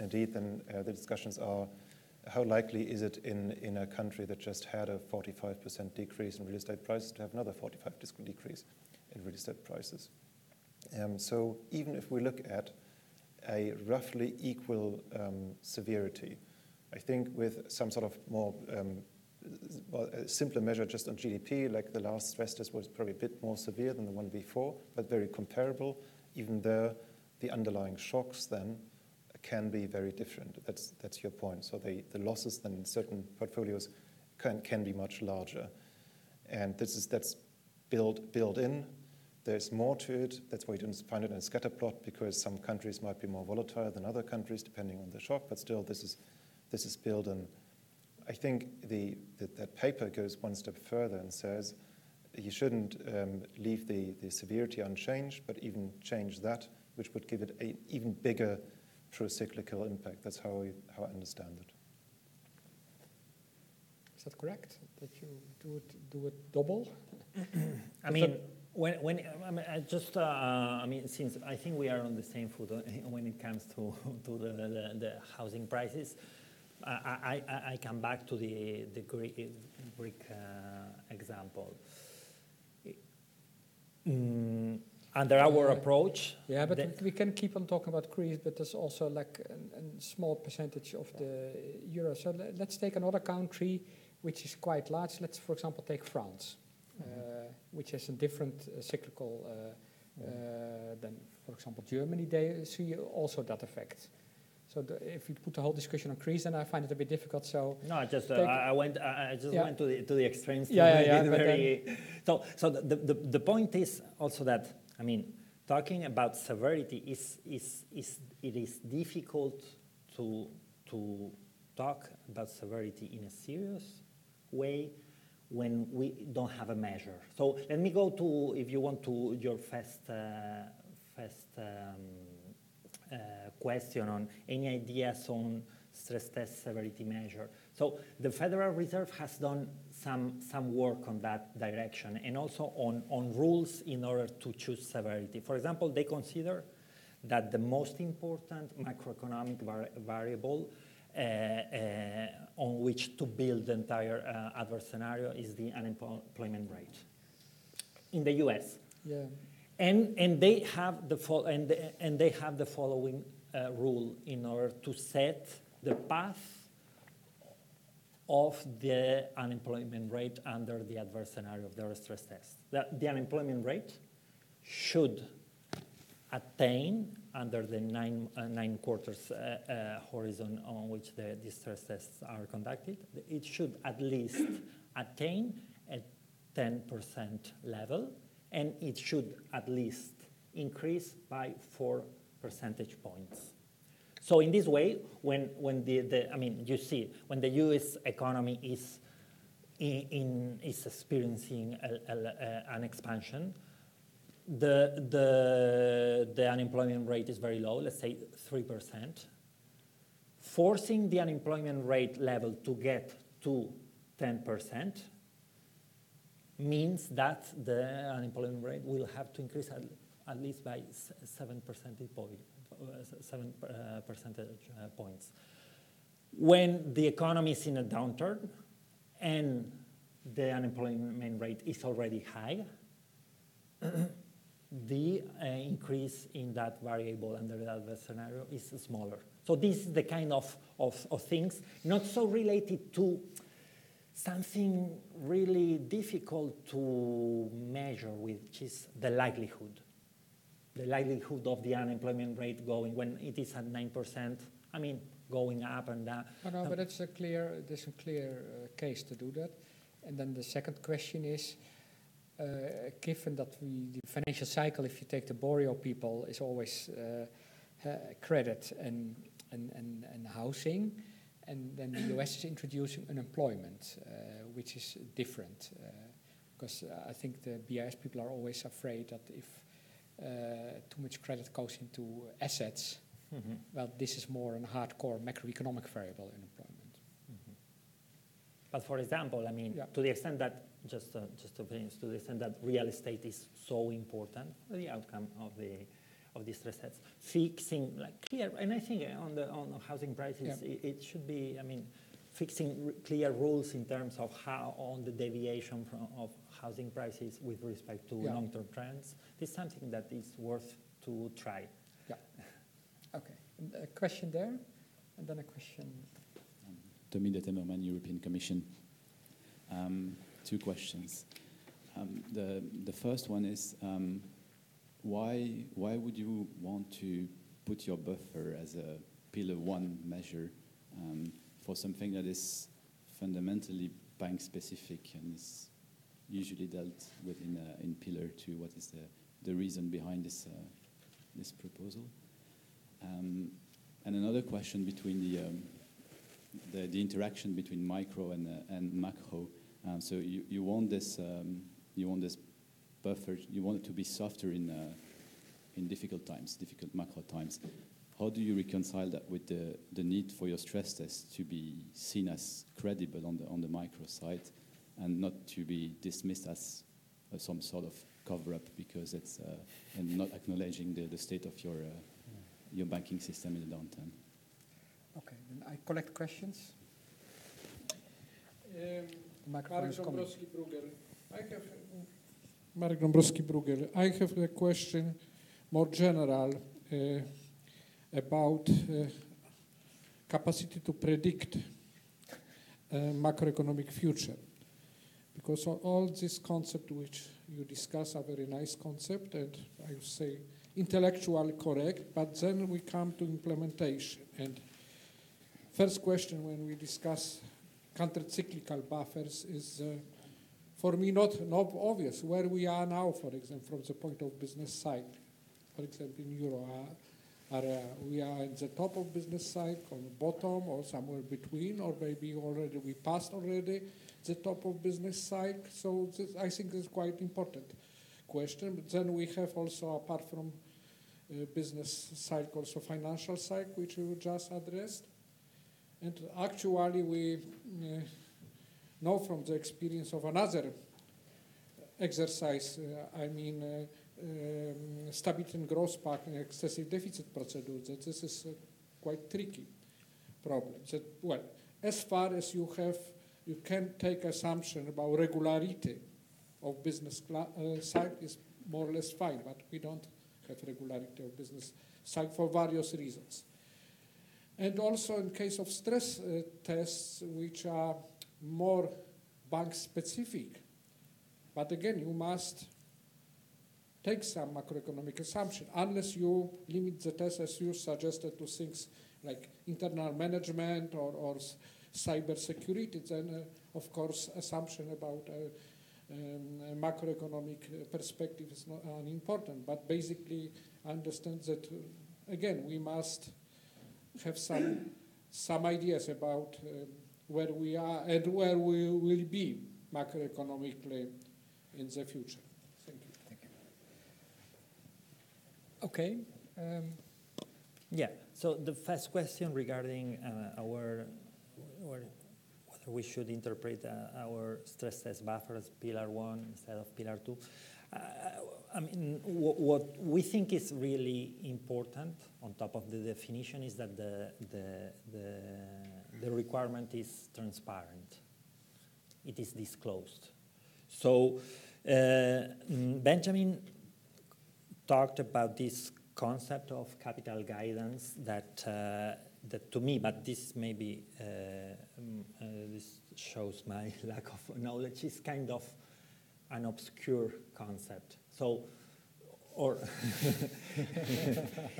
Indeed, then uh, the discussions are how likely is it in, in a country that just had a 45% decrease in real estate prices to have another 45% decrease in real estate prices? Um, so even if we look at a roughly equal um, severity. I think with some sort of more um, simpler measure just on GDP, like the last stress test was probably a bit more severe than the one before, but very comparable. Even there, the underlying shocks then can be very different. That's, that's your point. So they, the losses then in certain portfolios can, can be much larger. And this is, that's built, built in there's more to it. That's why you don't find it in a scatter plot because some countries might be more volatile than other countries depending on the shock. But still, this is this is built in. I think the, the that paper goes one step further and says you shouldn't um, leave the, the severity unchanged, but even change that, which would give it an even bigger pro-cyclical impact. That's how I, how I understand it. Is that correct? That you do it, do it double? I mean, when, when I, mean, I just, uh, I mean, since I think we are on the same foot uh, when it comes to, to the, the, the housing prices, I, I, I, come back to the, the Greek, Greek uh, example. Mm, under our approach. Yeah, but we can keep on talking about Greece, but there's also like a, a small percentage of the euro. So let's take another country which is quite large. Let's, for example, take France. Uh, which has a different uh, cyclical uh, than, for example, Germany. They see also that effect. So the, if you put the whole discussion on Greece, then I find it a bit difficult. So no, just uh, I went I just yeah. went to the to the extremes. Yeah, yeah, yeah very, so so the, the the point is also that I mean talking about severity is is is it is difficult to to talk about severity in a serious way when we don't have a measure. So let me go to, if you want to, your first, uh, first um, uh, question on any ideas on stress test severity measure. So the Federal Reserve has done some, some work on that direction and also on, on rules in order to choose severity. For example, they consider that the most important macroeconomic var variable on which to build the entire uh, adverse scenario is the unemployment rate in the U.S. Yeah. And, and they have the fo- and, the, and they have the following uh, rule in order to set the path of the unemployment rate under the adverse scenario of their stress test. The, the unemployment rate should attain under the nine, uh, nine quarters uh, uh, horizon on which the, the stress tests are conducted, it should at least attain a 10% level, and it should at least increase by four percentage points. So in this way, when, when the, I mean, you see, when the U.S. economy is in, is experiencing an expansion, the, the, the unemployment rate is very low, let's say 3%. Forcing the unemployment rate level to get to 10% means that the unemployment rate will have to increase at, at least by 7 percentage point, seven uh, percentage uh, points. When the economy is in a downturn and the unemployment rate is already high, the uh, increase in that variable under that scenario is smaller. So this is the kind of, of, of things, not so related to something really difficult to measure, which is the likelihood the likelihood of the unemployment rate going when it is at 9%, I mean, going up and down. No, but it's a clear, there's a clear uh, case to do that. And then the second question is, given that we, the financial cycle, if you take the Borio people, is always uh, credit and, and, and, and housing, and then the US is introducing unemployment, uh, which is different. because I think the BIS people are always afraid that if uh, too much credit goes into assets, mm-hmm. well, this is more a hardcore macroeconomic variable in employment. Mm-hmm. But for example, I mean, yeah. to the extent that just uh, just to finish, to the extent that real estate is so important for the outcome of the of the stress tests, fixing like clear, and I think on the on housing prices, yeah. it, it, should be. I mean, fixing clear rules in terms of how on the deviation from, of housing prices with respect to yeah. long-term trends. This is something that is worth to try. Yeah. Okay. a question there, and then a question. Um, Tommy de Temmerman, European Commission. Um, two questions. Um, the the first one is um, why why would you want to put your buffer as a pillar one measure um, for something that is fundamentally bank specific and is usually dealt with in, Pillar 2? What is the, the reason behind this, uh, this proposal? And another question between the, interaction between micro and, uh, and macro. Um, so you, you want this um, you want this buffer you want it to be softer in uh, in difficult times, difficult macro times. How do you reconcile that with the, the need for your stress test to be seen as credible on the on the micro side? and not to be dismissed as uh, some sort of cover-up because it's uh, and not acknowledging the, the state of your uh, your banking system in the downturn. Okay, then I collect questions. Um, Mark Dombrowski-Bruegel. I have. I have a question, more general, uh, about uh, capacity to predict uh, macroeconomic future because all this concept which you discuss are very nice concept and I would say intellectually correct, but then we come to implementation. And first question when we discuss counter-cyclical buffers is uh, for me not, not obvious where we are now, for example, from the point of business cycle. For example, in Euro, uh, are, uh, we are at the top of business cycle, on the bottom, or somewhere between, or maybe already we passed already the top of business cycle. So this, I think this is quite important question. But then we have also, apart from uh, business cycle, also financial cycle, which you just addressed. And actually, we uh, know from the experience of another exercise, uh, I mean, uh, um, stability and growth pact and excessive deficit procedure, that this is a quite tricky problem. That, well, as far as you have you can take assumption about regularity of business uh, cycle is more or less fine, but we don't have regularity of business cycle for various reasons. And also in case of stress uh, tests, which are more bank specific, but again, you must take some macroeconomic assumption, unless you limit the test as you suggested to things like internal management or, or cyber security, then uh, of course assumption about uh, um, macroeconomic perspective is not unimportant. But basically, understand that uh, again we must have some some ideas about uh, where we are and where we will be macroeconomically in the future. Thank you. Thank you. Okay. Um. Yeah. So the first question regarding uh, our, whether we should interpret uh, our stress test buffer as Pillar 1 instead of Pillar 2. I mean, what we think is really important on top of the definition is that the, the, the, the requirement is transparent. It is disclosed. So uh, Benjamin talked about this concept of capital guidance that, uh, that to me, but this maybe, uh, um, uh, this shows my lack of knowledge, is kind of an obscure concept. So, or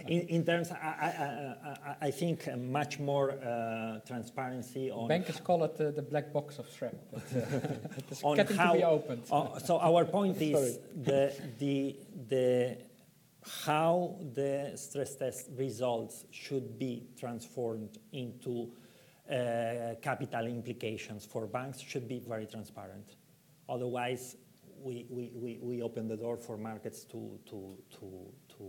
in, in, terms, I, I, I, I think much more uh, transparency on. Bankers call it uh, the black box of SREP. But, uh, it's on getting how, to be opened. Uh, so our point is the the the how the stress test results should be transformed into uh, capital implications for banks should be very transparent. Otherwise, we, we, we, we open the door for markets to, to, to, to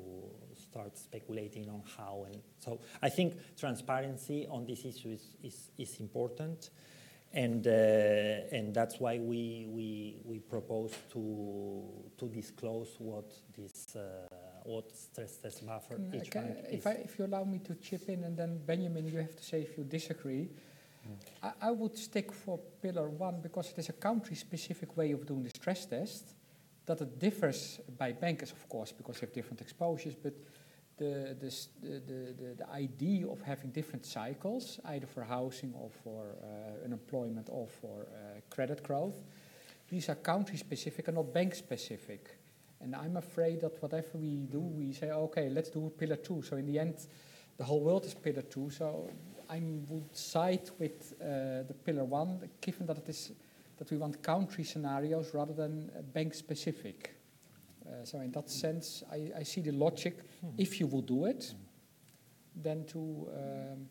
start speculating on how. And so I think transparency on this issue is, is, is important. And, uh, and that's why we, we, we propose to, to disclose what this uh, what stress test buffer each bank if, I, if you allow me to chip in, and then Benjamin, you have to say if you disagree. I, I, would stick for pillar one because it is a country-specific way of doing the stress test. That it differs by bankers, of course, because they have different exposures, but the, the, the, the, the idea of having different cycles, either for housing or for uh, unemployment or for uh, credit growth, these are country specific and not bank specific. And I'm afraid that whatever we do, we say, okay, let's do pillar two. So in the end, the whole world is pillar two. So I would side with uh, the pillar one, given that it is that we want country scenarios rather than uh, bank specific. Uh, so in that sense, I, I see the logic. Hmm. If you will do it, then to um,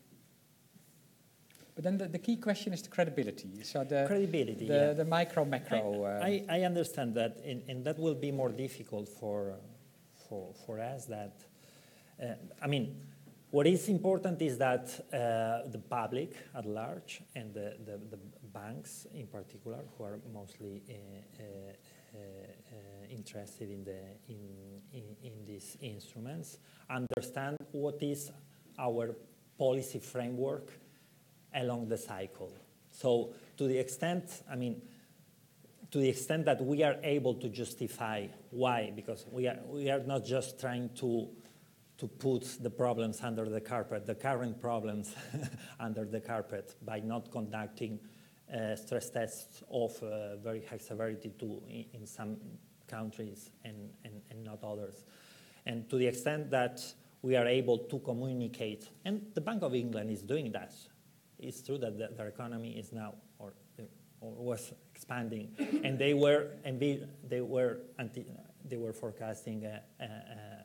but then the, the, key question is the credibility. So the credibility, the, yeah. the micro macro. I, uh, I, I, understand that, and, and, that will be more difficult for for for us. That uh, I mean, what is important is that uh, the public at large and the, the, the, banks in particular, who are mostly uh, uh, uh, interested in the in, in, in these instruments, understand what is our policy framework along the cycle. So to the extent, I mean, to the extent that we are able to justify why, because we are, we are not just trying to, to put the problems under the carpet, the current problems under the carpet by not conducting uh, stress tests of uh, very high severity to, in, in some countries and, and, and not others. And to the extent that we are able to communicate, and the Bank of England is doing that it's true that the, their economy is now or, or was expanding, and they were and they were anti, they were forecasting a, a, a,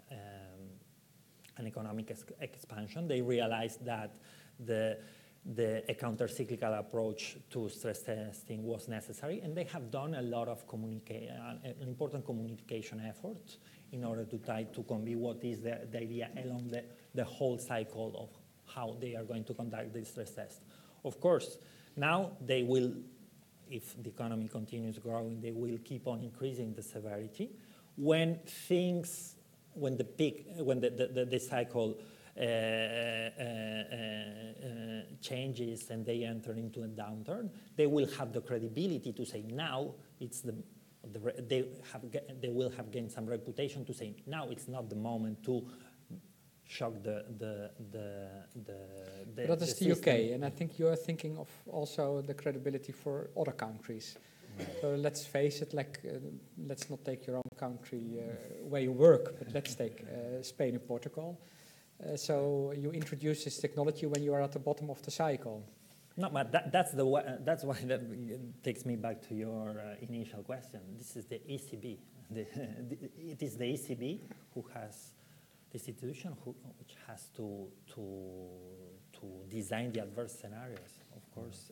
an economic expansion. They realized that the the a counter-cyclical approach to stress testing was necessary, and they have done a lot of communica- an important communication effort in order to try to convey what is the, the idea along the, the whole cycle of how they are going to conduct the stress test. Of course, now they will, if the economy continues growing, they will keep on increasing the severity. When things, when the peak, when the, the, the cycle uh, uh, uh, changes and they enter into a downturn, they will have the credibility to say now it's the, the they have they will have gained some reputation to say now it's not the moment to shock the the the the. the that is the, the UK, and I think you are thinking of also the credibility for other countries. So let's face it, like, uh, let's not take your own country uh, where you work, but let's take uh, Spain and Portugal. Uh, so you introduce this technology when you are at the bottom of the cycle. No, but that, that's, the, uh, that's why that takes me back to your uh, initial question. This is the ECB. The, it is the ECB who has the institution who, which has to, to, to design the adverse scenarios, of course.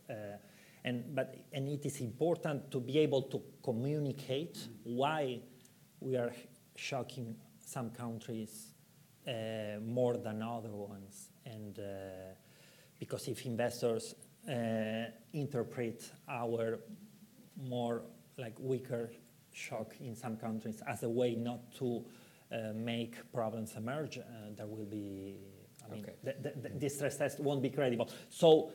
And, but, and it is important to be able to communicate why we are shocking some countries uh, more than other ones. And uh, because if investors uh, interpret our more like weaker shock in some countries as a way not to uh, make problems emerge, uh, there will be, I mean, Okay. the, the, the stress test won't be credible. So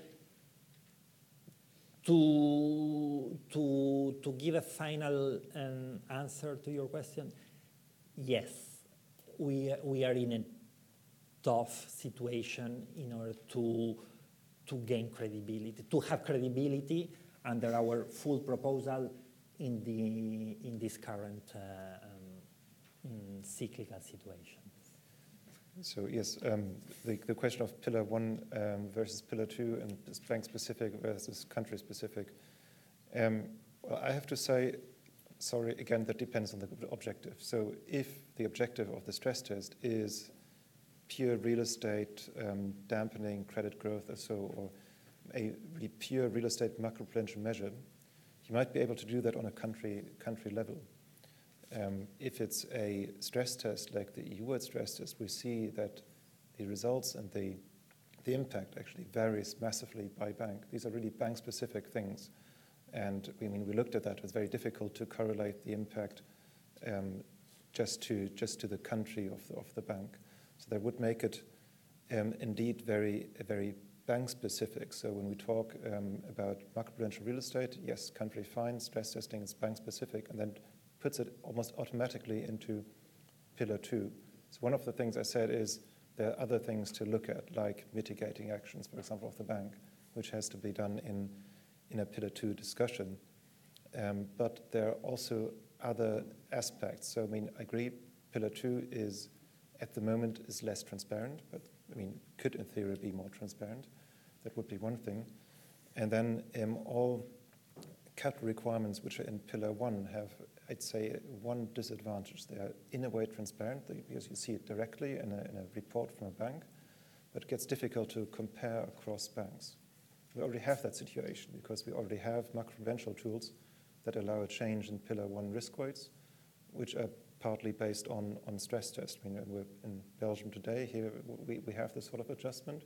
to, to, to give a final um, answer to your question, yes, we, we are in a tough situation in order to, to gain credibility, to have credibility under our full proposal in, the, in this current uh, um, mm, cyclical situation. So yes, um, the, the question of pillar one um, versus pillar two and bank specific versus country specific. Um, well, I have to say, sorry, again, that depends on the objective. So if the objective of the stress test is pure real estate um, dampening credit growth or so, or a really pure real estate macroprudential measure, you might be able to do that on a country country level. Um, if it's a stress test like the EU-wide stress test, we see that the results and the, the impact actually varies massively by bank. These are really bank-specific things. And we I mean we looked at that. It was very difficult to correlate the impact um, just to just to the country of the, of the bank. So that would make it um, indeed very very bank specific. So when we talk um, about macroprudential real estate, yes, country fine, stress testing is bank specific, and then puts it almost automatically into pillar two. So one of the things I said is there are other things to look at, like mitigating actions, for example, of the bank, which has to be done in, in a pillar two discussion. Um, but there are also other aspects. So I mean, I agree, pillar two is at the moment is less transparent, but I mean, could in theory be more transparent. That would be one thing. And then um, all capital requirements which are in pillar one have, I'd say, one disadvantage. They are in a way transparent because you see it directly in a, in a report from a bank, but it gets difficult to compare across banks. We already have that situation because we already have macroprudential tools that allow a change in pillar one risk weights, which are partly based on, on stress tests. I mean, we're in Belgium today, here we, we have this sort of adjustment.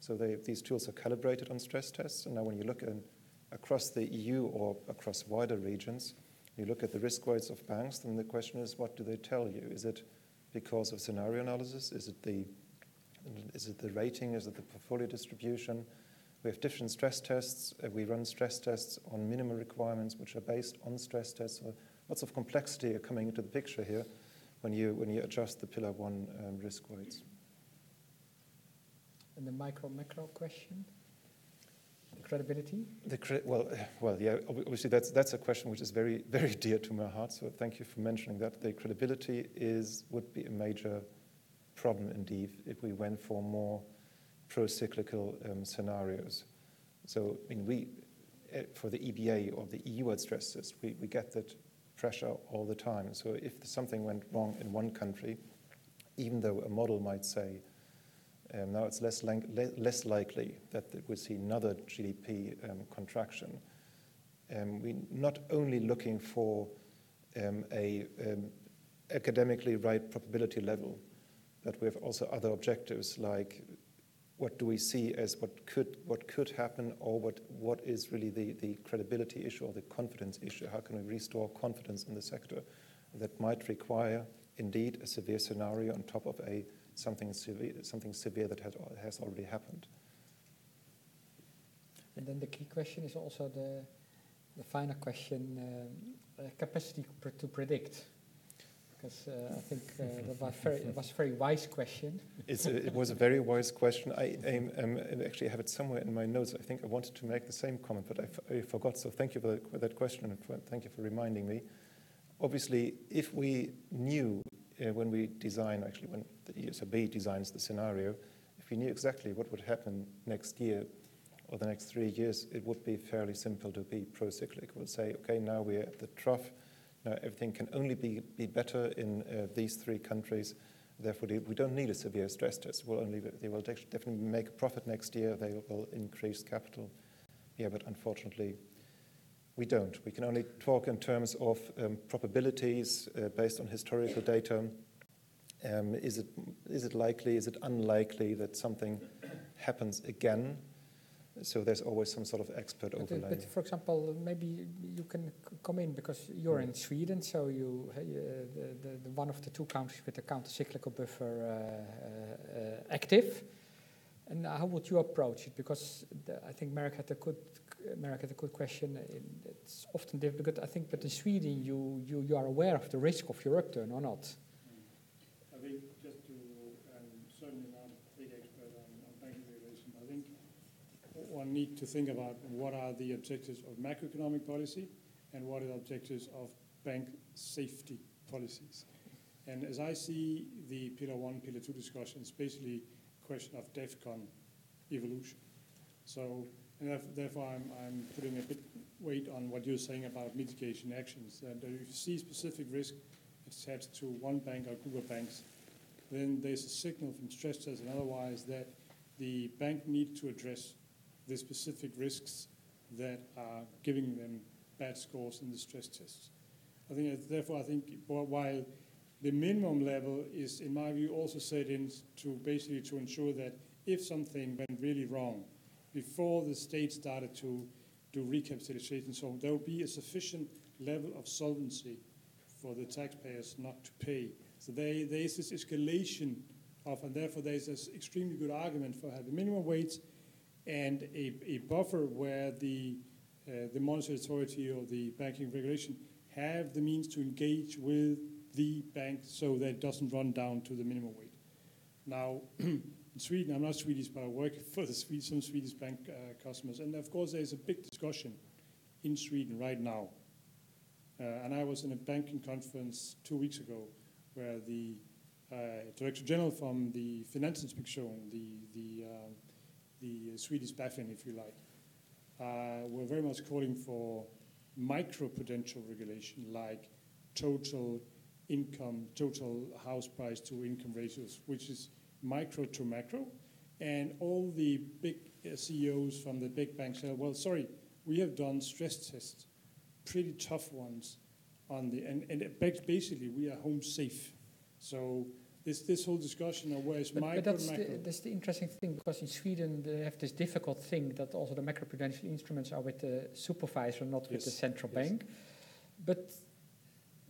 So they, these tools are calibrated on stress tests. And now when you look in, across the EU or across wider regions, you look at the risk weights of banks, then the question is, what do they tell you? Is it because of scenario analysis? Is it the, is it the rating? Is it the portfolio distribution? We have different stress tests. Uh, we run stress tests on minimum requirements, which are based on stress tests. So lots of complexity are coming into the picture here when you, when you adjust the Pillar 1 um, risk weights. And the micro-macro question? Credibility? The cre- well, well, yeah. Obviously, that's that's a question which is very, very dear to my heart. So thank you for mentioning that. The credibility is would be a major problem indeed if we went for more pro-cyclical um, scenarios. So, I mean, we eh, for the EBA or the EU-wide stress test, we, we get that pressure all the time. So if something went wrong in one country, even though a model might say um, now it's less, lang- le- less likely that we'll see another GDP um, contraction. Um, we're not only looking for um, a um, academically right probability level, but we have also other objectives like what do we see as what could what could happen or what what is really the, the credibility issue or the confidence issue how can we restore confidence in the sector that might require indeed a severe scenario on top of a something severe, something severe that had, has already happened. And then the key question is also the, the final question, um, uh, capacity pr to predict. because uh, I think uh, that was, very, it was a very wise question. A, it was a very wise question. I, um, actually have it somewhere in my notes. I think I wanted to make the same comment, but I, forgot. So thank you for that, for that question and for, thank you for reminding me. Obviously, if we knew uh, when we design, actually when the ESRB designs the scenario, if we knew exactly what would happen next year or the next three years, it would be fairly simple to be pro-cyclic. We'll say, okay, now we're at the trough now, everything can only be, be better in uh, these three countries. Therefore, we don't need a severe stress test. We'll only, they will definitely make a profit next year. They will increase capital. Yeah, but unfortunately, we don't. We can only talk in terms of um, probabilities uh, based on historical data. Um, is, it, is it likely, is it unlikely that something happens again? So there's always some sort of expert but, overlay. But for example, maybe you can come in because you're in Sweden, so you uh, the, the, the, one of the two countries with the counter-cyclical buffer uh, uh, active. And how would you approach it? Because the, I think Marek had a good, Marek had a good question. It's often difficult. I think, but in Sweden, you, you, you are aware of the risk of your upturn or not? One need to think about what are the objectives of macroeconomic policy and what are the objectives of bank safety policies. And as I see the Pillar 1, Pillar 2 discussion, it's basically a question of DEFCON evolution. So, and therefore I'm, I'm putting a bit weight on what you're saying about mitigation actions. That if you see specific risk attached to one bank or group of banks, then there's a signal from stress tests and otherwise that the bank needs to address the specific risks that are giving them bad scores in the stress tests. I think, therefore, I think while the minimum level is, in my view, also set in to basically to ensure that if something went really wrong before the state started to do recapitalization, so there will be a sufficient level of solvency for the taxpayers not to pay. So there, there is this escalation of, and therefore there is this extremely good argument for having minimum weights and a, a buffer where the, uh, the monetary authority or the banking regulation have the means to engage with the bank so that it doesn't run down to the minimum weight. Now, in Sweden, I'm not Swedish, but I work for Swedish, some Swedish bank uh, customers, and of course, there's a big discussion in Sweden right now. Uh, and I was in a banking conference two weeks ago where the uh, Director General from the Finansinspektion, the, the um, the Swedish BaFin, if you like, uh, were very much calling for microprudential regulation like total income, total house price to income ratios, which is micro to macro. And all the big uh, CEOs from the big banks said, well, sorry, we have done stress tests, pretty tough ones on the, and, and basically we are home safe. So this, this whole discussion of where is but, micro but that's The, that's the interesting thing because in Sweden they have this difficult thing that also the macroprudential instruments are with the supervisor, not yes. with the central yes. bank. But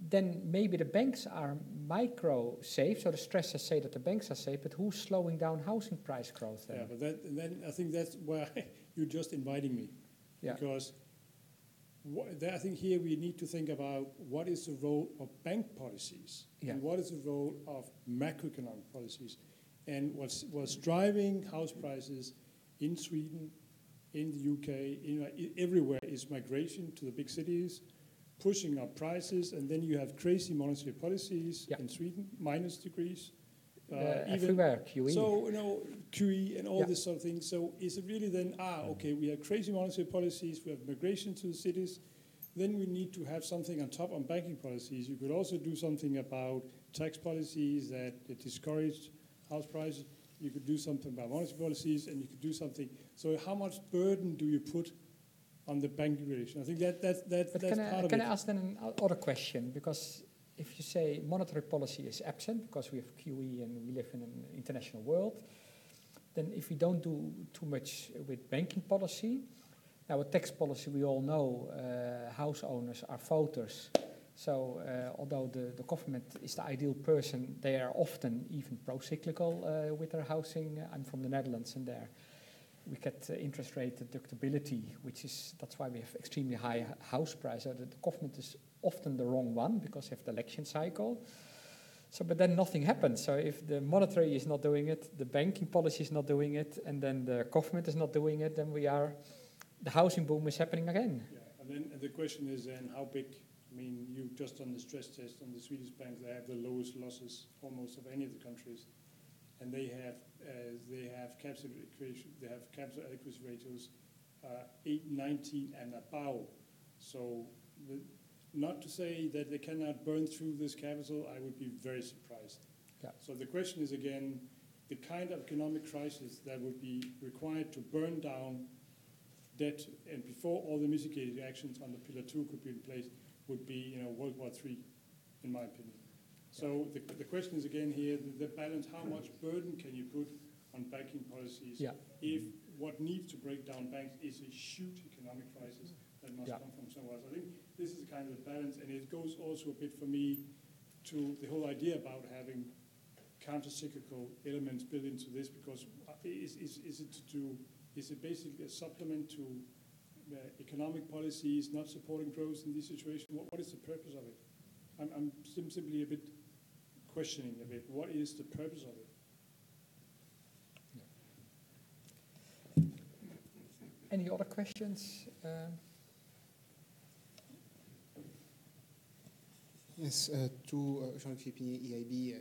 then maybe the banks are micro safe, so the stressors say that the banks are safe, but who's slowing down housing price growth then? Yeah, but that, then I think that's where you're just inviting me. Yeah. Because I think here we need to think about what is the role of bank policies yeah. and what is the role of macroeconomic policies. And what's, what's driving house prices in Sweden, in the UK, in, uh, everywhere is migration to the big cities, pushing up prices, and then you have crazy monetary policies yeah. in Sweden, minus degrees. Uh, everywhere, QE. So, you know, QE and all yeah. this sort of thing. So, is it really then, ah, okay, we have crazy monetary policies, we have migration to the cities, then we need to have something on top on banking policies. You could also do something about tax policies that, that discourage house prices. You could do something about monetary policies, and you could do something. So, how much burden do you put on the banking relation? I think that, that, that but that's can part I, of can it. Can I ask then another question? Because if you say monetary policy is absent because we have QE and we live in an international world, then if we don't do too much with banking policy, now with tax policy we all know uh, house owners are voters. So uh, although the, the government is the ideal person, they are often even pro-cyclical uh, with their housing. I'm from the Netherlands and there we get interest rate deductibility, which is, that's why we have extremely high house prices. The, the government is often the wrong one because you have the election cycle. So, but then nothing happens. So if the monetary is not doing it, the banking policy is not doing it, and then the government is not doing it, then we are, the housing boom is happening again. Yeah, and then the question is then how big, I mean, you just done the stress test on the Swedish banks, they have the lowest losses almost of any of the countries. And they have, uh, they have capital they have capital adequacy ratios, uh, eight, 19 and above. So the, not to say that they cannot burn through this capital, I would be very surprised. Yeah. So the question is again, the kind of economic crisis that would be required to burn down debt and before all the mitigated actions on the pillar two could be in place would be, you know, World War III, in my opinion. So the, the question is again here, the, the balance, how much burden can you put on banking policies Yeah. if what needs to break down banks is a huge economic crisis that must Yeah. come from somewhere else. I think this is kind of balance, and it goes also a bit for me to the whole idea about having counter-cyclical elements built into this, because is, is, is it to do, is it basically a supplement to uh, economic policies not supporting growth in this situation? What, what is the purpose of it? I'm, I'm sim- simply a bit questioning a bit, what is the purpose of it? Any other questions? Um, Yes, uh, two, uh, Jean-Luc EIB, uh,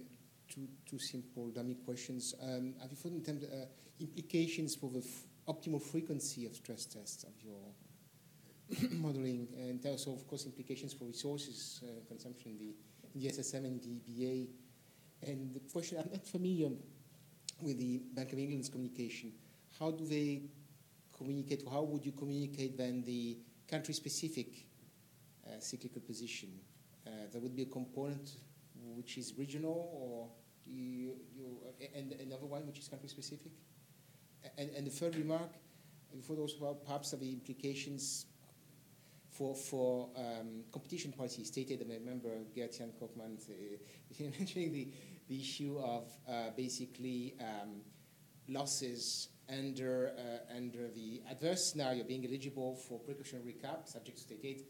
two, two simple dummy questions. Um, have you thought in terms of uh, implications for the optimal frequency of stress tests of your modeling, and also, of course, implications for resources consumption in the, the SSM and the EBA? And the question, I'm not familiar with the Bank of England's communication. How do they communicate, how would you communicate then the country-specific cyclical position? Uh, there would be a component which is regional, or you, you and another one which is country specific. And, and the third remark, we about perhaps of the implications for for um, competition policy stated. And I remember Gert-Jan Koopman uh, mentioning the, the issue of uh, basically um, losses under uh, under the adverse scenario being eligible for precautionary cap subject to state aid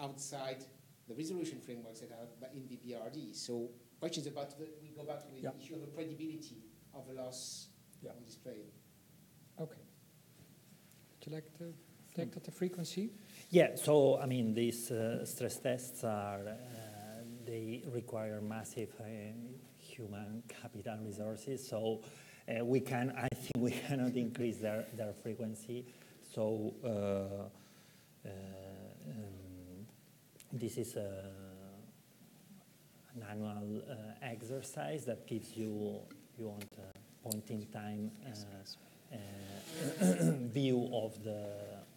outside the resolution framework set out by- in the BRRD. So questions about the, we go back to the Yeah. issue of the credibility of the loss Yeah. on display. okay. Would you like to take that the frequency? Yeah, so I mean, these uh, stress tests are, uh, they require massive uh, human capital resources. So uh, we can, I think we cannot increase their, their frequency. So uh, uh, um, this is a, an annual uh, exercise that gives you, you want a point in time uh, uh, view of the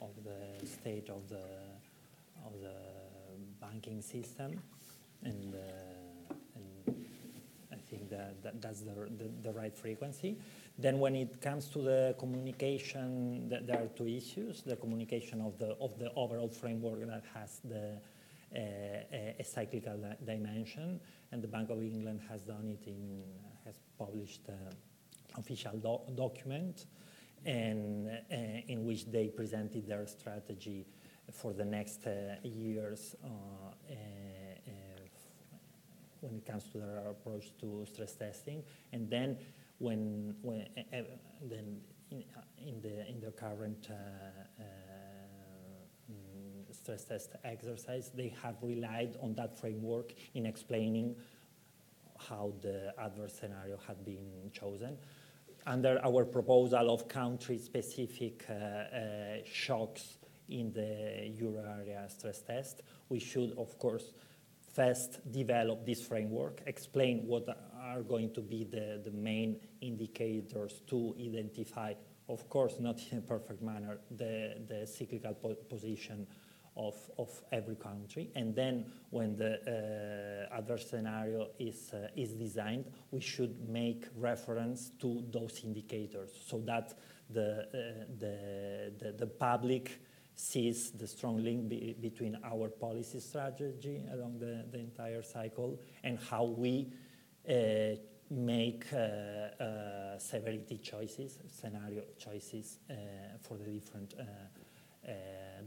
of the state of the of the banking system, and uh, and I think that, that that's the, the the right frequency. Then when it comes to the communication, th- there are two issues: the communication of the of the overall framework that has the uh, a, a cyclical di- dimension, and the Bank of England has done it in has published. Uh, official doc- document and uh, in which they presented their strategy for the next uh, years uh, when it comes to their approach to stress testing and then when, when then in, in the in the current uh, uh, stress test exercise they have relied on that framework in explaining how the adverse scenario had been chosen. Under our proposal of country-specific uh, uh, shocks in the euro area stress test, we should, of course, first develop this framework, explain what are going to be the, the main indicators to identify, of course, not in a perfect manner, the, the cyclical po position of, of every country. And then when the uh, adverse scenario is, uh, is designed, we should make reference to those indicators so that the, uh, the, the, the public sees the strong link be between our policy strategy along the, the entire cycle and how we uh, make uh, uh, severity choices, scenario choices uh, for the different uh,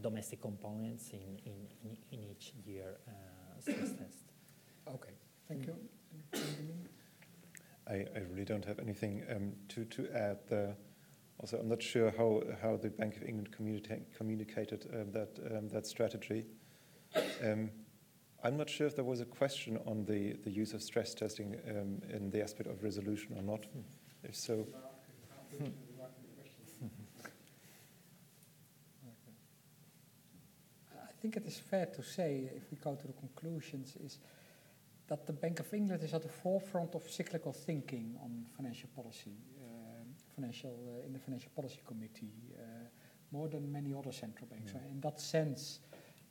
domestic components in, in, in, in each year uh, stress test. Okay, thank you. I, I really don't have anything um, to, to add there. Also, I'm not sure how, how the Bank of England communica- communicated um, that, um, that strategy. Um, I'm not sure if there was a question on the, the use of stress testing um, in the aspect of resolution or not. If so, I think it is fair to say, if we go to the conclusions, is that the Bank of England is at the forefront of cyclical thinking on financial policy, uh, financial uh, in the Financial Policy Committee, uh, more than many other central banks. Mm. So in that sense,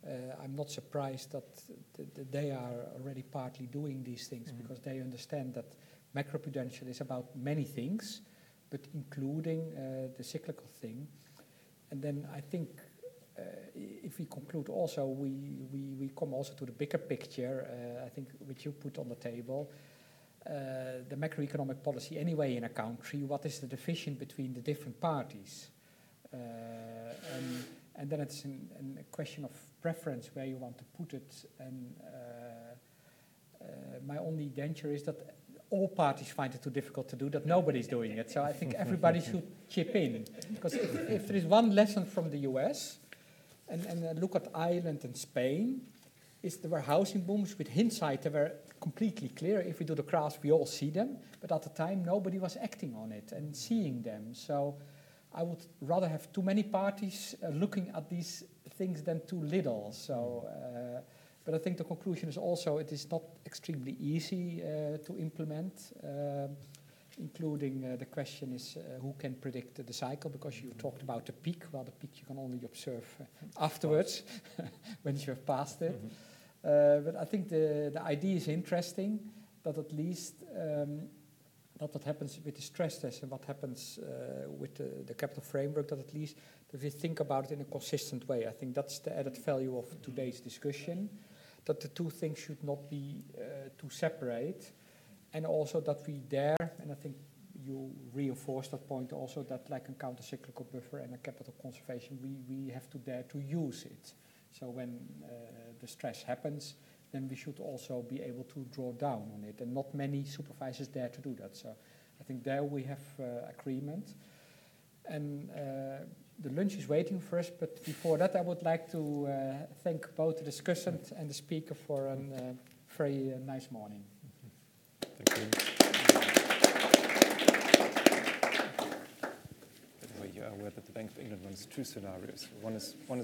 uh, I'm not surprised that, th- that they are already partly doing these things Mm. because they understand that macroprudential is about many things, but including uh, the cyclical thing. And then I think if we conclude also, we, come also to the bigger picture, uh, I think, which you put on the table. Uh, the macroeconomic policy anyway in a country, what is the division between the different parties? And, then it's a question of preference where you want to put it. And my only danger is that all parties find it too difficult to do, that nobody's doing it. So I think everybody should chip in. Because if there is one lesson from the US, and, and uh, look at Ireland and Spain, is there were housing booms with hindsight, they were completely clear. If we do the graphs, we all see them. But at the time, nobody was acting on it and seeing them. So I would rather have too many parties uh, looking at these things than too little. So, uh, but I think the conclusion is also it is not extremely easy uh, to implement. um including uh, the question is uh, who can predict the cycle because you talked about the peak. Well, the peak you can only observe uh, afterwards when you have passed it. Uh, but I think the, the idea is interesting that at least um, that what happens with the stress test and what happens uh, with the, the capital framework, that at least if we think about it in a consistent way. I think that's the added value of today's discussion, that the two things should not be uh, too separate, and also that we dare, and I think you reinforce that point also, that like a countercyclical buffer and a capital conservation, we, we have to dare to use it. So when uh, the stress happens, then we should also be able to draw down on it. And not many supervisors dare to do that. So I think there we have uh, agreement. And uh, the lunch is waiting for us, but before that, I would like to thank both the discussant and the speaker for a very nice morning. By the way, you are aware that the Bank of England runs two scenarios. One is